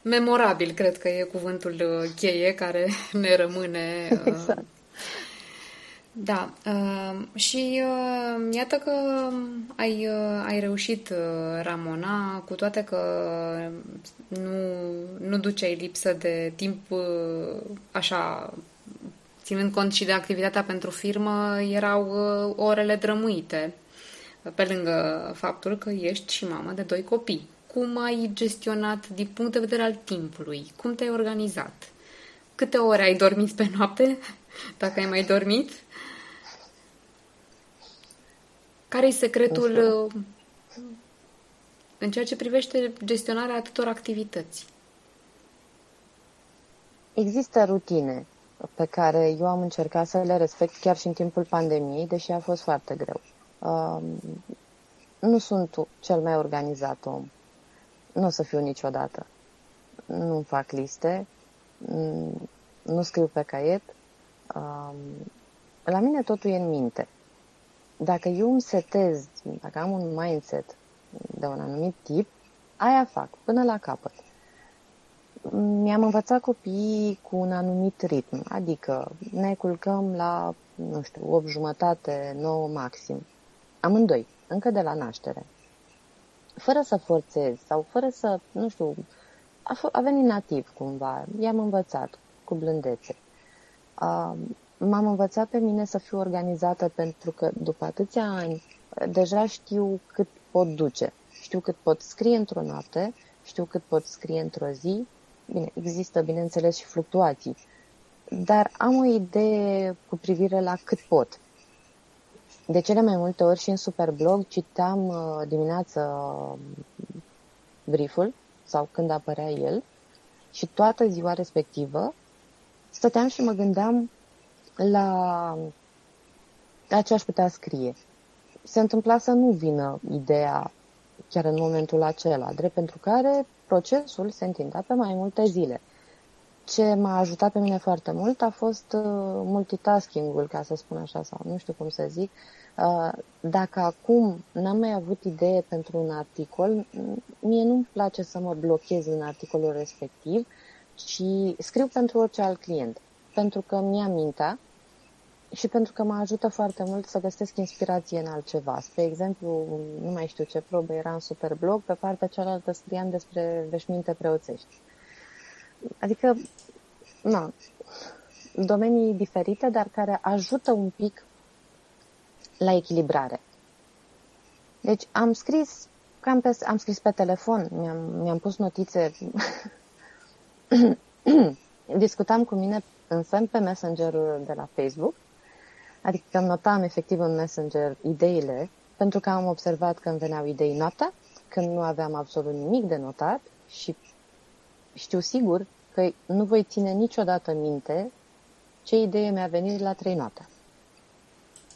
Memorabil, cred că e cuvântul uh, cheie care ne rămâne uh, exact. Da, uh, și uh, iată că ai, uh, ai reușit, uh, Ramona, cu toate că nu, nu duceai lipsă de timp uh, așa, ținând cont și de activitatea pentru firmă, erau uh, orele drămuite, pe lângă faptul că ești și mamă de doi copii. Cum ai gestionat din punct de vedere al timpului? Cum te-ai organizat? Câte ore ai dormit pe noapte? [LAUGHS] Dacă ai mai dormit? Care e secretul uh, în ceea ce privește gestionarea atâtor activități? Există rutine pe care eu am încercat să le respect chiar și în timpul pandemiei, deși a fost foarte greu. Um, nu sunt cel mai organizat om. Nu o să fiu niciodată. Nu fac liste, nu scriu pe caiet. Um, la mine totul e în minte dacă eu îmi setez, dacă am un mindset de un anumit tip, Aia fac, până la capăt. Mi-am învățat copiii cu un anumit ritm, adică ne culcăm la, nu știu, 8 jumătate, 9 maxim. Amândoi, încă de la naștere. Fără să forțez sau fără să, nu știu, a, f- a venit nativ cumva. I-am învățat cu blândețe. Uh, m-am învățat pe mine să fiu organizată pentru că după atâția ani deja știu cât pot duce. Știu cât pot scrie într-o noapte, știu cât pot scrie într-o zi. Bine, există, bineînțeles, și fluctuații. Dar am o idee cu privire la cât pot. De cele mai multe ori și în Superblog citeam uh, dimineața uh, brieful sau când apărea el și toată ziua respectivă stăteam și mă gândeam la, la ce aș putea scrie. Se întâmpla să nu vină ideea chiar în momentul acela, drept pentru care procesul se întindea pe mai multe zile. Ce m-a ajutat pe mine foarte mult a fost uh, multitasking-ul, ca să spun așa, sau nu știu cum să zic. Uh, dacă acum n-am mai avut idee pentru un articol, mie nu-mi place să mă blochez în articolul respectiv, ci scriu pentru orice alt client. Pentru că mi-a mintea și pentru că mă ajută foarte mult să găsesc inspirație în altceva. Spre exemplu, nu mai știu ce probă era în Superblog, pe partea cealaltă scriam despre veșminte preoțești. Adică, na, domenii diferite, dar care ajută un pic la echilibrare. Deci am scris cam pe, am scris pe telefon, mi-am, mi-am pus notițe, [COUGHS] discutam cu mine însă pe Messengerul de la Facebook Adică îmi notam efectiv în Messenger ideile, pentru că am observat că îmi veneau idei noaptea, când nu aveam absolut nimic de notat și știu sigur că nu voi ține niciodată minte ce idee mi-a venit la trei noaptea.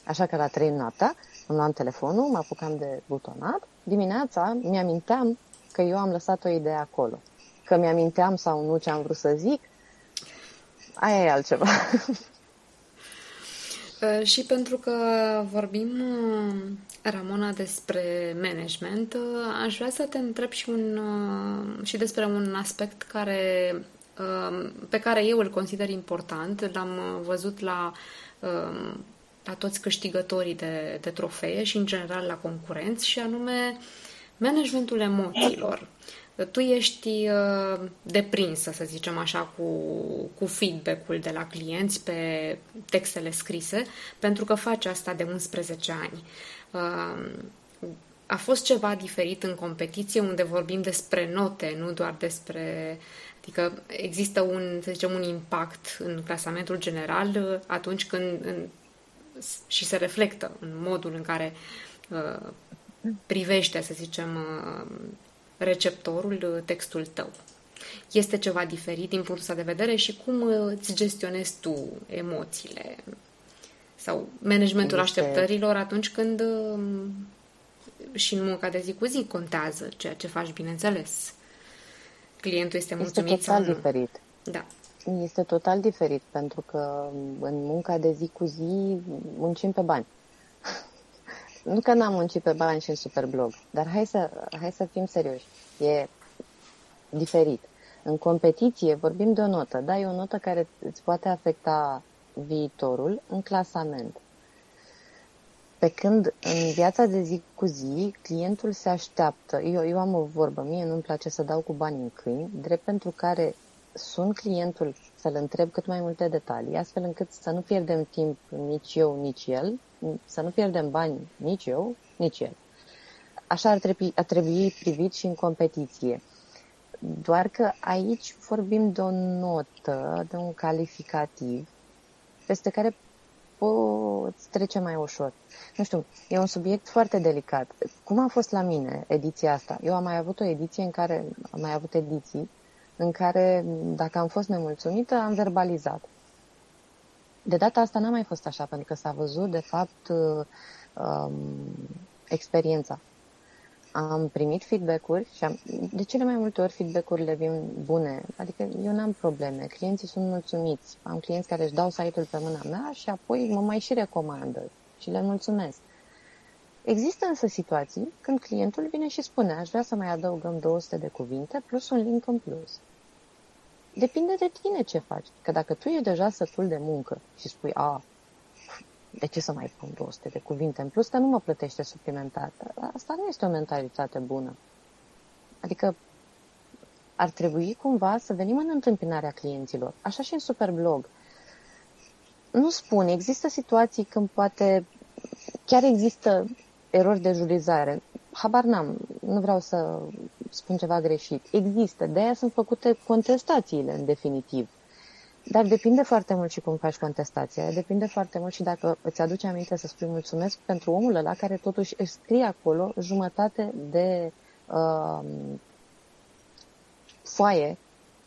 Așa că la trei noaptea îmi luam telefonul, mă apucam de butonat, dimineața mi-aminteam că eu am lăsat o idee acolo. Că mi-aminteam sau nu ce am vrut să zic, aia e altceva. [LAUGHS] Uh, și pentru că vorbim, uh, Ramona, despre management, uh, aș vrea să te întreb și, un, și despre un aspect care, pe care eu îl consider important. L-am văzut la, la toți câștigătorii de, de trofee și, în general, la concurenți, și anume managementul emoțiilor tu ești uh, deprinsă, să zicem așa, cu, cu feedback-ul de la clienți pe textele scrise, pentru că faci asta de 11 ani. Uh, a fost ceva diferit în competiție unde vorbim despre note, nu doar despre... Adică există un, să zicem, un impact în clasamentul general uh, atunci când în, și se reflectă în modul în care uh, privește, să zicem, uh, receptorul, uh, textul tău. Este ceva diferit din punctul ăsta de vedere și cum uh, îți gestionezi tu emoțiile sau managementul este... așteptărilor atunci când um, și în munca de zi cu zi contează ceea ce faci, bineînțeles. Clientul este mulțumit este total sau nu. diferit. Da. Este total diferit pentru că în munca de zi cu zi muncim pe bani nu că n-am muncit pe bani și în Superblog, dar hai să, hai să fim serioși. E diferit. În competiție vorbim de o notă. Da, e o notă care îți poate afecta viitorul în clasament. Pe când în viața de zi cu zi, clientul se așteaptă. Eu, eu am o vorbă, mie nu-mi place să dau cu bani în câini, drept pentru care sunt clientul să-l întreb cât mai multe detalii, astfel încât să nu pierdem timp nici eu, nici el, să nu pierdem bani nici eu, nici el. Așa ar trebui, ar trebui privit și în competiție. Doar că aici vorbim de o notă, de un calificativ, peste care poți trece mai ușor. Nu știu, e un subiect foarte delicat. Cum a fost la mine ediția asta? Eu am mai avut o ediție în care, am mai avut ediții în care, dacă am fost nemulțumită, am verbalizat. De data asta n-a mai fost așa, pentru că s-a văzut, de fapt, um, experiența. Am primit feedback-uri și am, de cele mai multe ori feedback-urile vin bune, adică eu n-am probleme, clienții sunt mulțumiți, am clienți care își dau site-ul pe mâna mea și apoi mă mai și recomandă și le mulțumesc. Există însă situații când clientul vine și spune aș vrea să mai adăugăm 200 de cuvinte plus un link în plus. Depinde de tine ce faci. Că dacă tu ești deja sătul de muncă și spui, a, de ce să mai pun 200 de cuvinte în plus, că nu mă plătește suplimentar. Asta nu este o mentalitate bună. Adică ar trebui cumva să venim în întâmpinarea clienților. Așa și în Superblog. Nu spun, există situații când poate chiar există erori de jurizare. Habar n-am, nu vreau să spun ceva greșit. Există, de aia sunt făcute contestațiile în definitiv. Dar depinde foarte mult și cum faci contestația. Depinde foarte mult și dacă îți aduce aminte să spui mulțumesc pentru omul ăla care totuși își scrie acolo jumătate de uh, foaie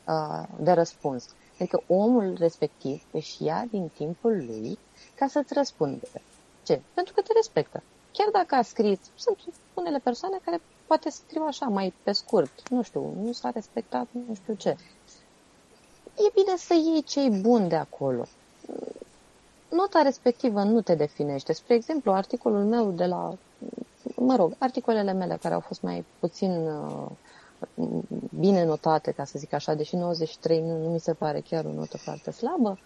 uh, de răspuns. Adică omul respectiv își ia din timpul lui ca să-ți răspundă. Ce? Pentru că te respectă. Chiar dacă a scris, sunt unele persoane care poate scriu așa, mai pe scurt, nu știu, nu s-a respectat, nu știu ce. E bine să iei cei buni de acolo. Nota respectivă nu te definește. Spre exemplu, articolul meu de la, mă rog, articolele mele care au fost mai puțin uh, bine notate, ca să zic așa, deși 93 nu, nu mi se pare chiar o notă foarte slabă,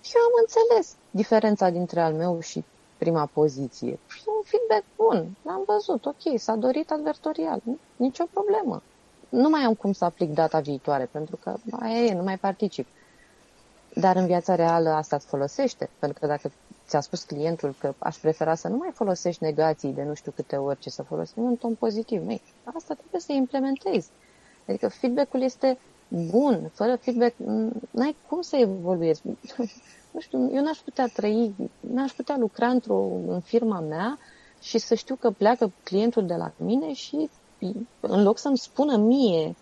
și eu am înțeles diferența dintre al meu și prima poziție. Și un feedback bun, l-am văzut, ok, s-a dorit advertorial, nu? nicio problemă. Nu mai am cum să aplic data viitoare, pentru că aia e, nu mai particip. Dar în viața reală asta îți folosește, pentru că dacă ți-a spus clientul că aș prefera să nu mai folosești negații de nu știu câte ori, ci să folosim un ton pozitiv. Mei, asta trebuie să implementezi. Adică feedback-ul este bun. Fără feedback n-ai cum să evoluezi. nu știu, eu n-aș putea trăi, n-aș putea lucra într-o, în firma mea și să știu că pleacă clientul de la mine și în loc să-mi spună mie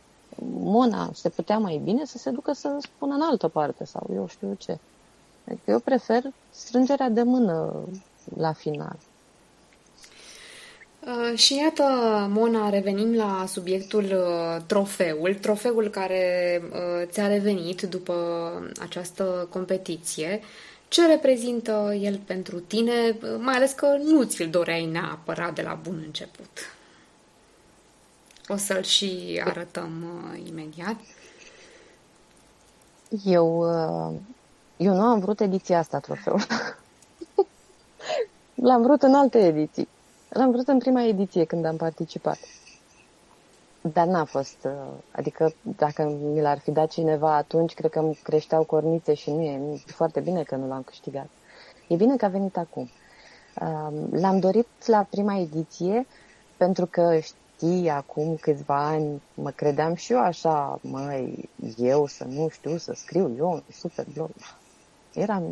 Mona se putea mai bine să se ducă să spună în altă parte sau eu știu ce. Adică eu prefer strângerea de mână la final. Uh, și iată, Mona, revenim la subiectul uh, trofeul, trofeul care uh, ți-a revenit după această competiție. Ce reprezintă el pentru tine, mai ales că nu ți-l doreai neapărat de la bun început? O să-l și arătăm imediat. Eu eu nu am vrut ediția asta, trofeul. [LAUGHS] L-am vrut în alte ediții. L-am vrut în prima ediție când am participat. Dar n-a fost, uh, adică dacă mi l-ar fi dat cineva atunci, cred că îmi creșteau cornițe și nu e, e foarte bine că nu l-am câștigat. E bine că a venit acum. Um, l-am dorit la prima ediție pentru că știi, acum câțiva ani mă credeam și eu așa, măi, eu să nu știu să scriu eu un super blog eram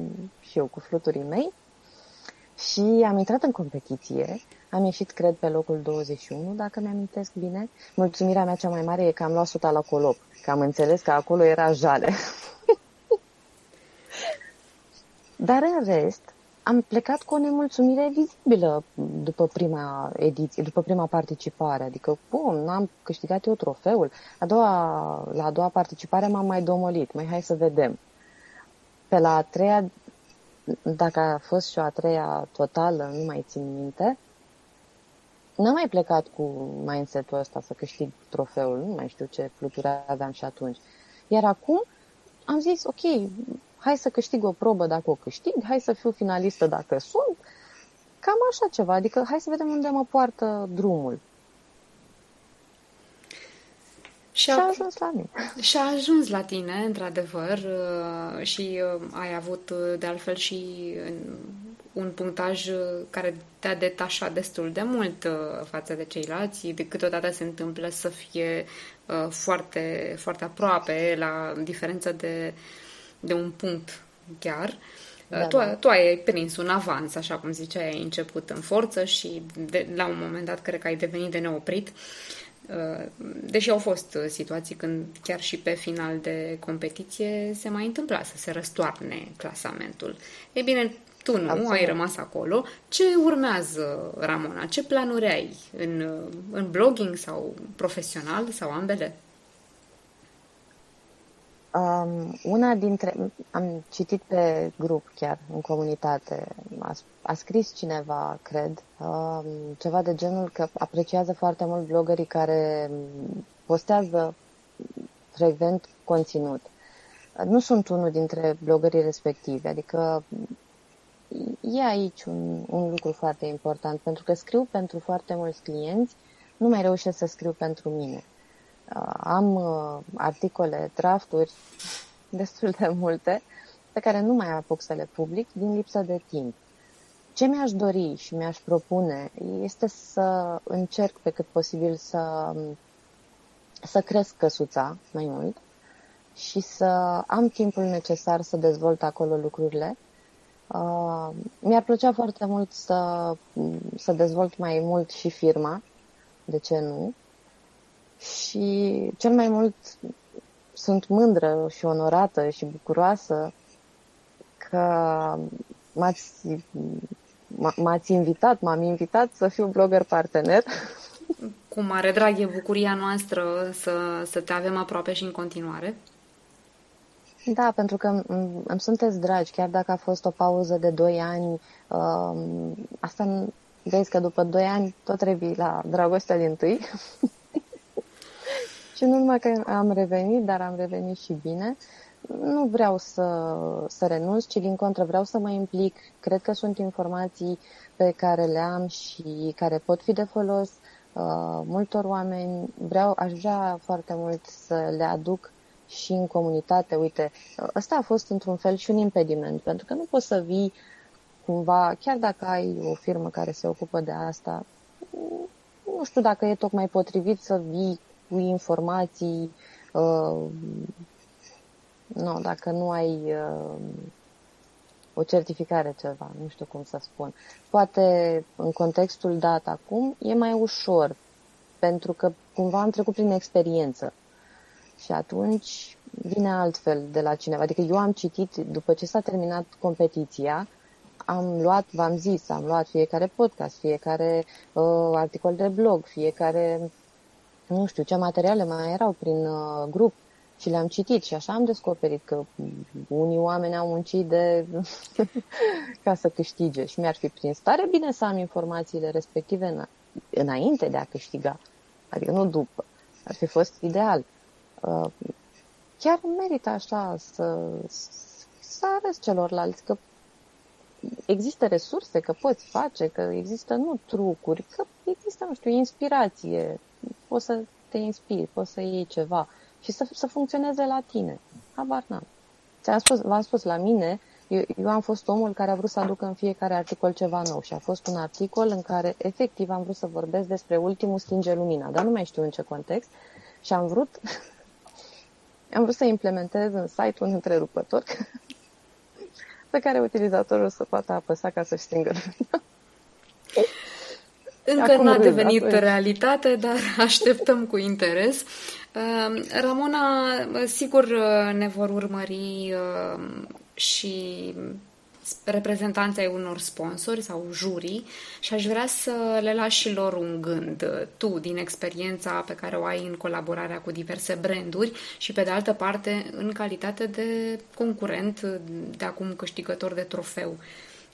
și eu cu fluturii mei și am intrat în competiție. Am ieșit, cred, pe locul 21, dacă mi-amintesc bine. Mulțumirea mea cea mai mare e că am luat suta la colop, că am înțeles că acolo era jale. [LAUGHS] Dar în rest, am plecat cu o nemulțumire vizibilă după prima ediție, după prima participare. Adică, bun, n-am câștigat eu trofeul. A doua, la a doua participare m-am mai domolit. Mai hai să vedem. Pe la a treia, dacă a fost și o a treia totală, nu mai țin minte, n-am mai plecat cu mindset-ul ăsta să câștig trofeul, nu mai știu ce fluturi aveam și atunci. Iar acum am zis, ok, hai să câștig o probă dacă o câștig, hai să fiu finalistă dacă sunt, cam așa ceva, adică hai să vedem unde mă poartă drumul. Și, a ajuns la mine. [LAUGHS] Și a ajuns la tine, într-adevăr, uh, și uh, ai avut, uh, de altfel, și un punctaj care te-a detașat destul de mult față de ceilalți. De câteodată se întâmplă să fie foarte, foarte aproape, la diferență de, de un punct chiar. Da, tu, da. tu ai prins un avans, așa cum ziceai, ai început în forță și de, la un moment dat cred că ai devenit de neoprit. Uh, Uh, deși au fost uh, situații când chiar și pe final de competiție se mai întâmpla să se răstoarne clasamentul. Ei bine, tu nu, Absolut. ai rămas acolo. Ce urmează, Ramona? Ce planuri ai în, uh, în blogging sau profesional sau ambele? Um, una dintre... Am citit pe grup chiar, în comunitate, a, a scris cineva, cred, um, ceva de genul că apreciază foarte mult blogării care postează frecvent conținut. Nu sunt unul dintre blogării respective, adică e aici un, un lucru foarte important, pentru că scriu pentru foarte mulți clienți, nu mai reușesc să scriu pentru mine. Uh, am uh, articole, drafturi, [LAUGHS] destul de multe, pe care nu mai apuc să le public din lipsă de timp. Ce mi-aș dori și mi-aș propune este să încerc pe cât posibil să, să cresc căsuța mai mult și să am timpul necesar să dezvolt acolo lucrurile. Uh, mi-ar plăcea foarte mult să, să dezvolt mai mult și firma, de ce nu? Și cel mai mult sunt mândră și onorată și bucuroasă că m-ați, m-ați invitat, m-am invitat să fiu blogger partener. Cu mare drag, e bucuria noastră să, să te avem aproape și în continuare. Da, pentru că îmi sunteți dragi, chiar dacă a fost o pauză de 2 ani, um, asta vezi că după 2 ani tot revii la dragostea din tâi. Și nu numai că am revenit, dar am revenit și bine. Nu vreau să, să renunț, ci din contră vreau să mă implic. Cred că sunt informații pe care le am și care pot fi de folos uh, multor oameni. Vreau, aș vrea foarte mult să le aduc și în comunitate. Uite, ăsta a fost într-un fel și un impediment, pentru că nu poți să vii cumva, chiar dacă ai o firmă care se ocupă de asta, nu știu dacă e tocmai potrivit să vii cu informații, uh, nu, dacă nu ai uh, o certificare ceva, nu știu cum să spun. Poate în contextul dat acum e mai ușor, pentru că cumva am trecut prin experiență. Și atunci vine altfel de la cineva. Adică eu am citit, după ce s-a terminat competiția, am luat, v-am zis, am luat fiecare podcast, fiecare uh, articol de blog, fiecare, nu știu, ce materiale mai erau prin uh, grup și le-am citit și așa am descoperit că unii oameni au muncit de [LAUGHS] ca să câștige și mi-ar fi prins tare bine să am informațiile respective în, înainte de a câștiga, adică nu după. Ar fi fost ideal. Uh, chiar merită așa să, să arăți celorlalți că există resurse, că poți face, că există nu trucuri, că există, nu știu, inspirație, poți să te inspiri, poți să iei ceva și să, să funcționeze la tine. Habar n-am. Ți-am spus, v-am spus, la mine, eu, eu am fost omul care a vrut să aducă în fiecare articol ceva nou și a fost un articol în care efectiv am vrut să vorbesc despre ultimul stinge lumina, dar nu mai știu în ce context și am vrut [LAUGHS] am vrut să implementez în site un întrerupător [LAUGHS] pe care utilizatorul să poată apăsa ca să-și stingă Încă Acum n-a devenit da? realitate, [LAUGHS] dar așteptăm cu interes. Uh, Ramona, sigur ne vor urmări uh, și reprezentanții ai unor sponsori sau jurii și aș vrea să le lași și lor un gând, tu, din experiența pe care o ai în colaborarea cu diverse branduri și, pe de altă parte, în calitate de concurent, de acum câștigător de trofeu.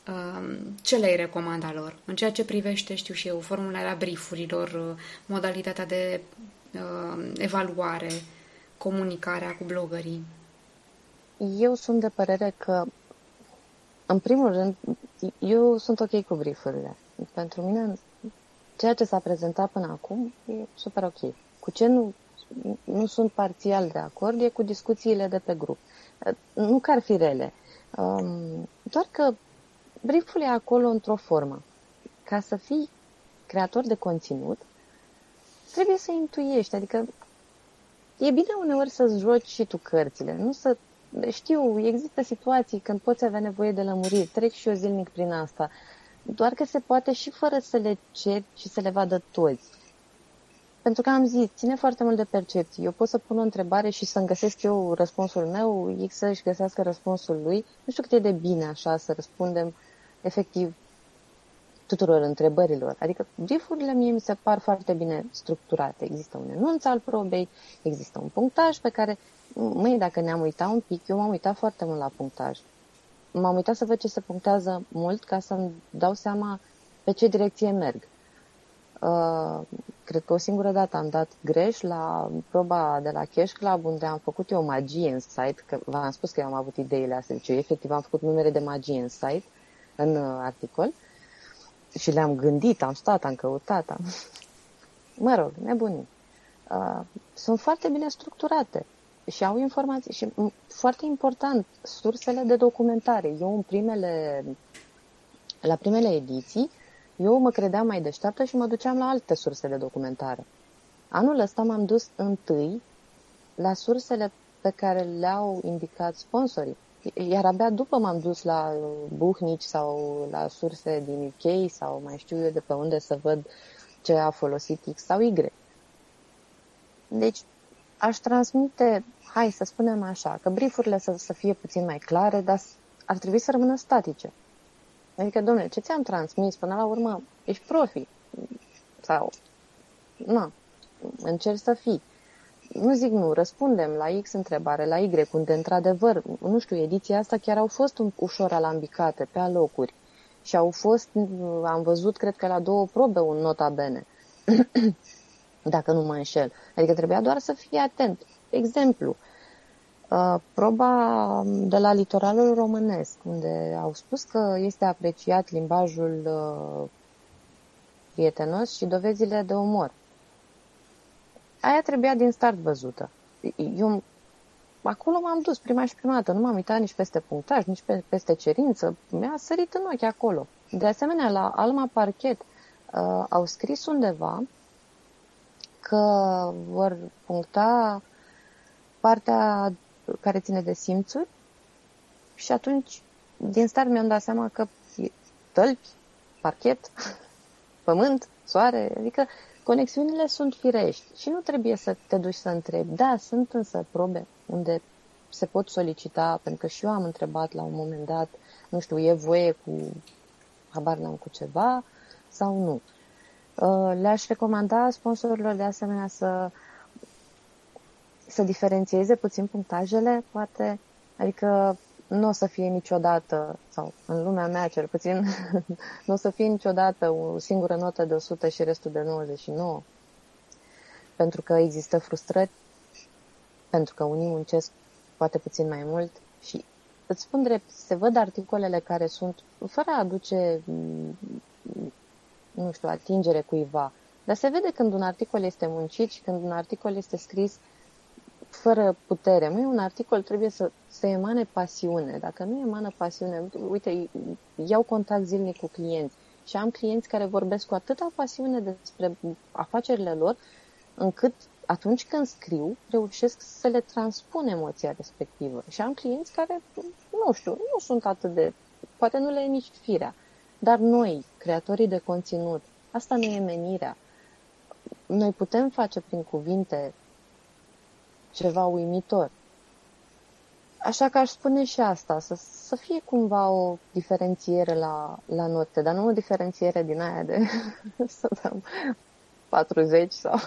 Um, ce le-ai recomanda lor? În ceea ce privește, știu și eu, formularea briefurilor, modalitatea de uh, evaluare, comunicarea cu blogării? Eu sunt de părere că în primul rând, eu sunt ok cu briefurile. Pentru mine, ceea ce s-a prezentat până acum e super ok. Cu ce nu, nu sunt parțial de acord e cu discuțiile de pe grup. Nu că ar fi rele, um, doar că brieful e acolo într-o formă. Ca să fii creator de conținut, trebuie să intuiești, adică e bine uneori să-ți joci și tu cărțile, nu să știu, există situații când poți avea nevoie de lămuriri, trec și eu zilnic prin asta, doar că se poate și fără să le cer și să le vadă toți. Pentru că am zis, ține foarte mult de percepție. Eu pot să pun o întrebare și să-mi găsesc eu răspunsul meu, X să-și găsească răspunsul lui. Nu știu cât e de bine așa să răspundem efectiv tuturor întrebărilor. Adică briefurile mie mi se par foarte bine structurate. Există un enunț al probei, există un punctaj pe care, măi, dacă ne-am uitat un pic, eu m-am uitat foarte mult la punctaj. M-am uitat să văd ce se punctează mult ca să-mi dau seama pe ce direcție merg. Uh, cred că o singură dată am dat greș la proba de la Cash Club, unde am făcut eu magie în site, că v-am spus că eu am avut ideile astea, deci eu efectiv am făcut numere de magie în site, în uh, articol, și le-am gândit, am stat, am căutat, am... Mă rog, nebunii. Uh, sunt foarte bine structurate și au informații și foarte important, sursele de documentare. Eu în primele, la primele ediții, eu mă credeam mai deșteaptă și mă duceam la alte surse de documentare. Anul ăsta m-am dus întâi la sursele pe care le-au indicat sponsorii. Iar abia după m-am dus la buhnici sau la surse din UK sau mai știu eu de pe unde să văd ce a folosit X sau Y. Deci aș transmite, hai să spunem așa, că briefurile să, să fie puțin mai clare, dar ar trebui să rămână statice. Adică, domnule, ce ți-am transmis până la urmă? Ești profi. Sau, nu, încerci să fii. Nu zic nu, răspundem la X întrebare, la Y, unde într-adevăr, nu știu, ediția asta chiar au fost un, ușor alambicate pe alocuri. Și au fost, am văzut, cred că la două probe un nota bene. [CLEARS THROAT] dacă nu mă înșel. Adică trebuia doar să fii atent. Exemplu, uh, proba de la litoralul românesc, unde au spus că este apreciat limbajul uh, prietenos și dovezile de umor. Aia trebuia din start văzută. Eu acolo m-am dus prima și prima dată, nu m-am uitat nici peste punctaj, nici peste cerință, mi-a sărit în ochi acolo. De asemenea, la Alma Parchet uh, au scris undeva că vor puncta partea care ține de simțuri și atunci din start mi-am dat seama că tălpi, parchet, [LAUGHS] pământ, soare, adică conexiunile sunt firești și nu trebuie să te duci să întrebi. Da, sunt însă probe unde se pot solicita, pentru că și eu am întrebat la un moment dat, nu știu, e voie cu, habar n-am cu ceva sau nu. Uh, le-aș recomanda sponsorilor de asemenea să, să diferențieze puțin punctajele, poate, adică nu o să fie niciodată, sau în lumea mea cel puțin, [LAUGHS] nu o să fie niciodată o singură notă de 100 și restul de 99. Pentru că există frustrări, pentru că unii muncesc poate puțin mai mult și îți spun drept, se văd articolele care sunt, fără a aduce nu știu, atingere cuiva. Dar se vede când un articol este muncit și când un articol este scris fără putere. Nu un articol trebuie să, să emane pasiune. Dacă nu emană pasiune, uite, iau contact zilnic cu clienți și am clienți care vorbesc cu atâta pasiune despre afacerile lor, încât atunci când scriu, reușesc să le transpun emoția respectivă. Și am clienți care, nu știu, nu sunt atât de, poate nu le e nici firea, dar noi, creatorii de conținut, asta nu e menirea. Noi putem face prin cuvinte ceva uimitor. Așa că aș spune și asta, să, să fie cumva o diferențiere la, la note, dar nu o diferențiere din aia de [LAUGHS] să dăm 40 sau...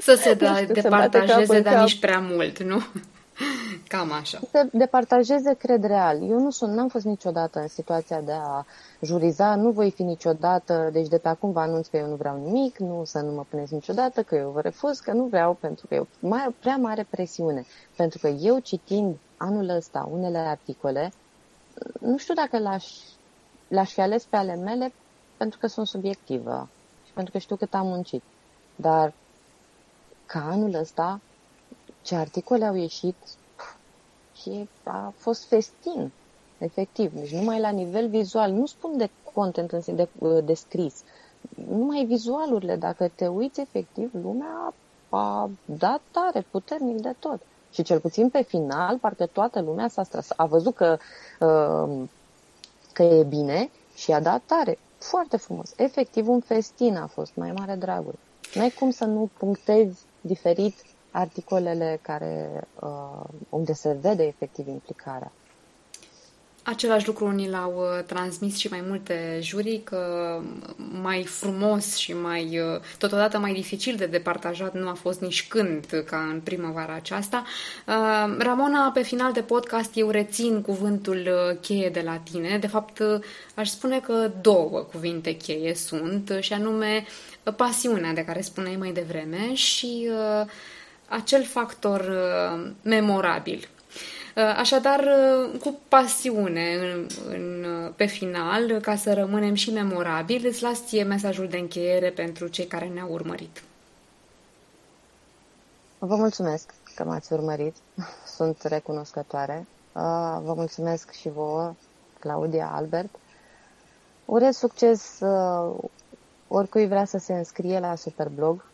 Să se [LAUGHS] da, departajeze, dar nici prea mult, nu? Cam așa. Se departajeze, cred real. Eu nu sunt, n-am fost niciodată în situația de a juriza, nu voi fi niciodată, deci de pe acum vă anunț că eu nu vreau nimic, nu să nu mă puneți niciodată, că eu vă refuz, că nu vreau, pentru că e o mai, prea mare presiune. Pentru că eu citind anul ăsta unele articole, nu știu dacă l-aș, l-aș fi ales pe ale mele pentru că sunt subiectivă și pentru că știu cât am muncit. Dar ca anul ăsta, ce articole au ieșit, și a fost festin efectiv. Deci numai la nivel vizual, nu spun de content în sine, de, uh, de scris, numai vizualurile, dacă te uiți efectiv, lumea a dat tare, puternic de tot. Și cel puțin pe final, parcă toată lumea s-a stras, a văzut că, uh, că e bine și a dat tare. Foarte frumos. Efectiv, un festin a fost, mai mare dragul. Nu ai cum să nu punctezi diferit articolele care, uh, unde se vede efectiv implicarea. Același lucru ni l-au uh, transmis și mai multe jurii, că mai frumos și mai, uh, totodată mai dificil de departajat nu a fost nici când ca în primăvara aceasta. Uh, Ramona, pe final de podcast, eu rețin cuvântul cheie de la tine. De fapt, aș spune că două cuvinte cheie sunt, și anume pasiunea de care spuneai mai devreme și acel factor memorabil Uh, așadar, uh, cu pasiune în, în, pe final, ca să rămânem și memorabili, îți las ție mesajul de încheiere pentru cei care ne-au urmărit. Vă mulțumesc că m-ați urmărit. [LAUGHS] Sunt recunoscătoare. Uh, vă mulțumesc și vouă, Claudia, Albert. Urez succes oricui vrea să se înscrie la Superblog.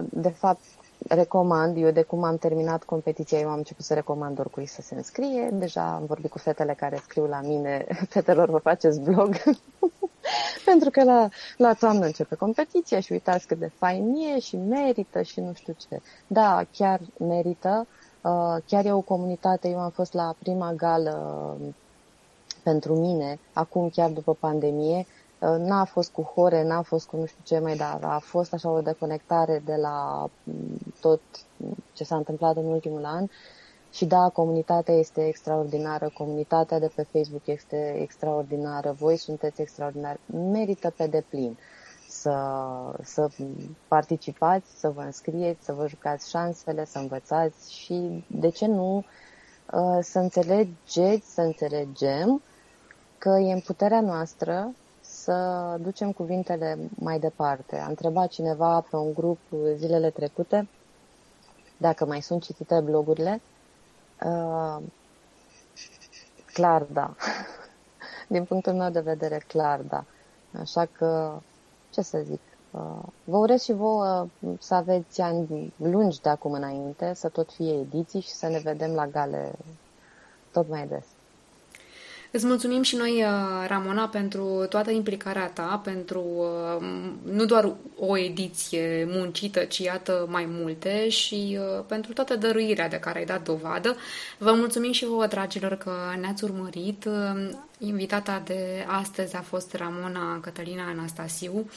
De fapt, recomand, eu de cum am terminat competiția, eu am început să recomand oricui să se înscrie. Deja am vorbit cu fetele care scriu la mine, [LAUGHS] fetelor vă faceți blog. [LAUGHS] Pentru că la, la toamnă începe competiția și uitați cât de fain e și merită și nu știu ce. Da, chiar merită. Uh, chiar e o comunitate, eu am fost la prima gală uh, pentru mine, acum chiar după pandemie, Uh, n-a fost cu hore, n-a fost cu nu știu ce mai, dar a fost așa o deconectare de la mm, tot ce s-a întâmplat în ultimul an. Și da, comunitatea este extraordinară, comunitatea de pe Facebook este extraordinară, voi sunteți extraordinari, merită pe deplin să, să participați, să vă înscrieți, să vă jucați șansele, să învățați și, de ce nu, uh, să înțelegeți, să înțelegem că e în puterea noastră să ducem cuvintele mai departe. A întrebat cineva pe un grup zilele trecute dacă mai sunt citite blogurile. Uh, clar da. [LAUGHS] Din punctul meu de vedere, clar da. Așa că, ce să zic, uh, vă urez și vouă să aveți ani lungi de acum înainte, să tot fie ediții și să ne vedem la gale tot mai des. Îți mulțumim și noi, uh, Ramona, pentru toată implicarea ta, pentru uh, nu doar o ediție muncită, ci iată mai multe și uh, pentru toată dăruirea de care ai dat dovadă. Vă mulțumim și vouă, dragilor, că ne-ați urmărit. Invitata de astăzi a fost Ramona Cătălina Anastasiu,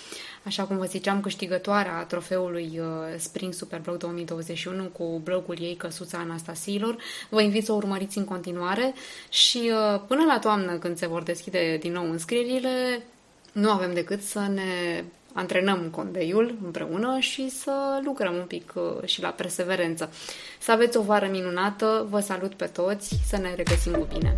așa cum vă ziceam, câștigătoarea trofeului Spring Superblog 2021 cu blogul ei Căsuța Anastasiilor. Vă invit să o urmăriți în continuare și până la toamnă, când se vor deschide din nou înscrierile, nu avem decât să ne antrenăm condeiul împreună și să lucrăm un pic uh, și la perseverență. Să aveți o vară minunată, vă salut pe toți, să ne regăsim cu bine!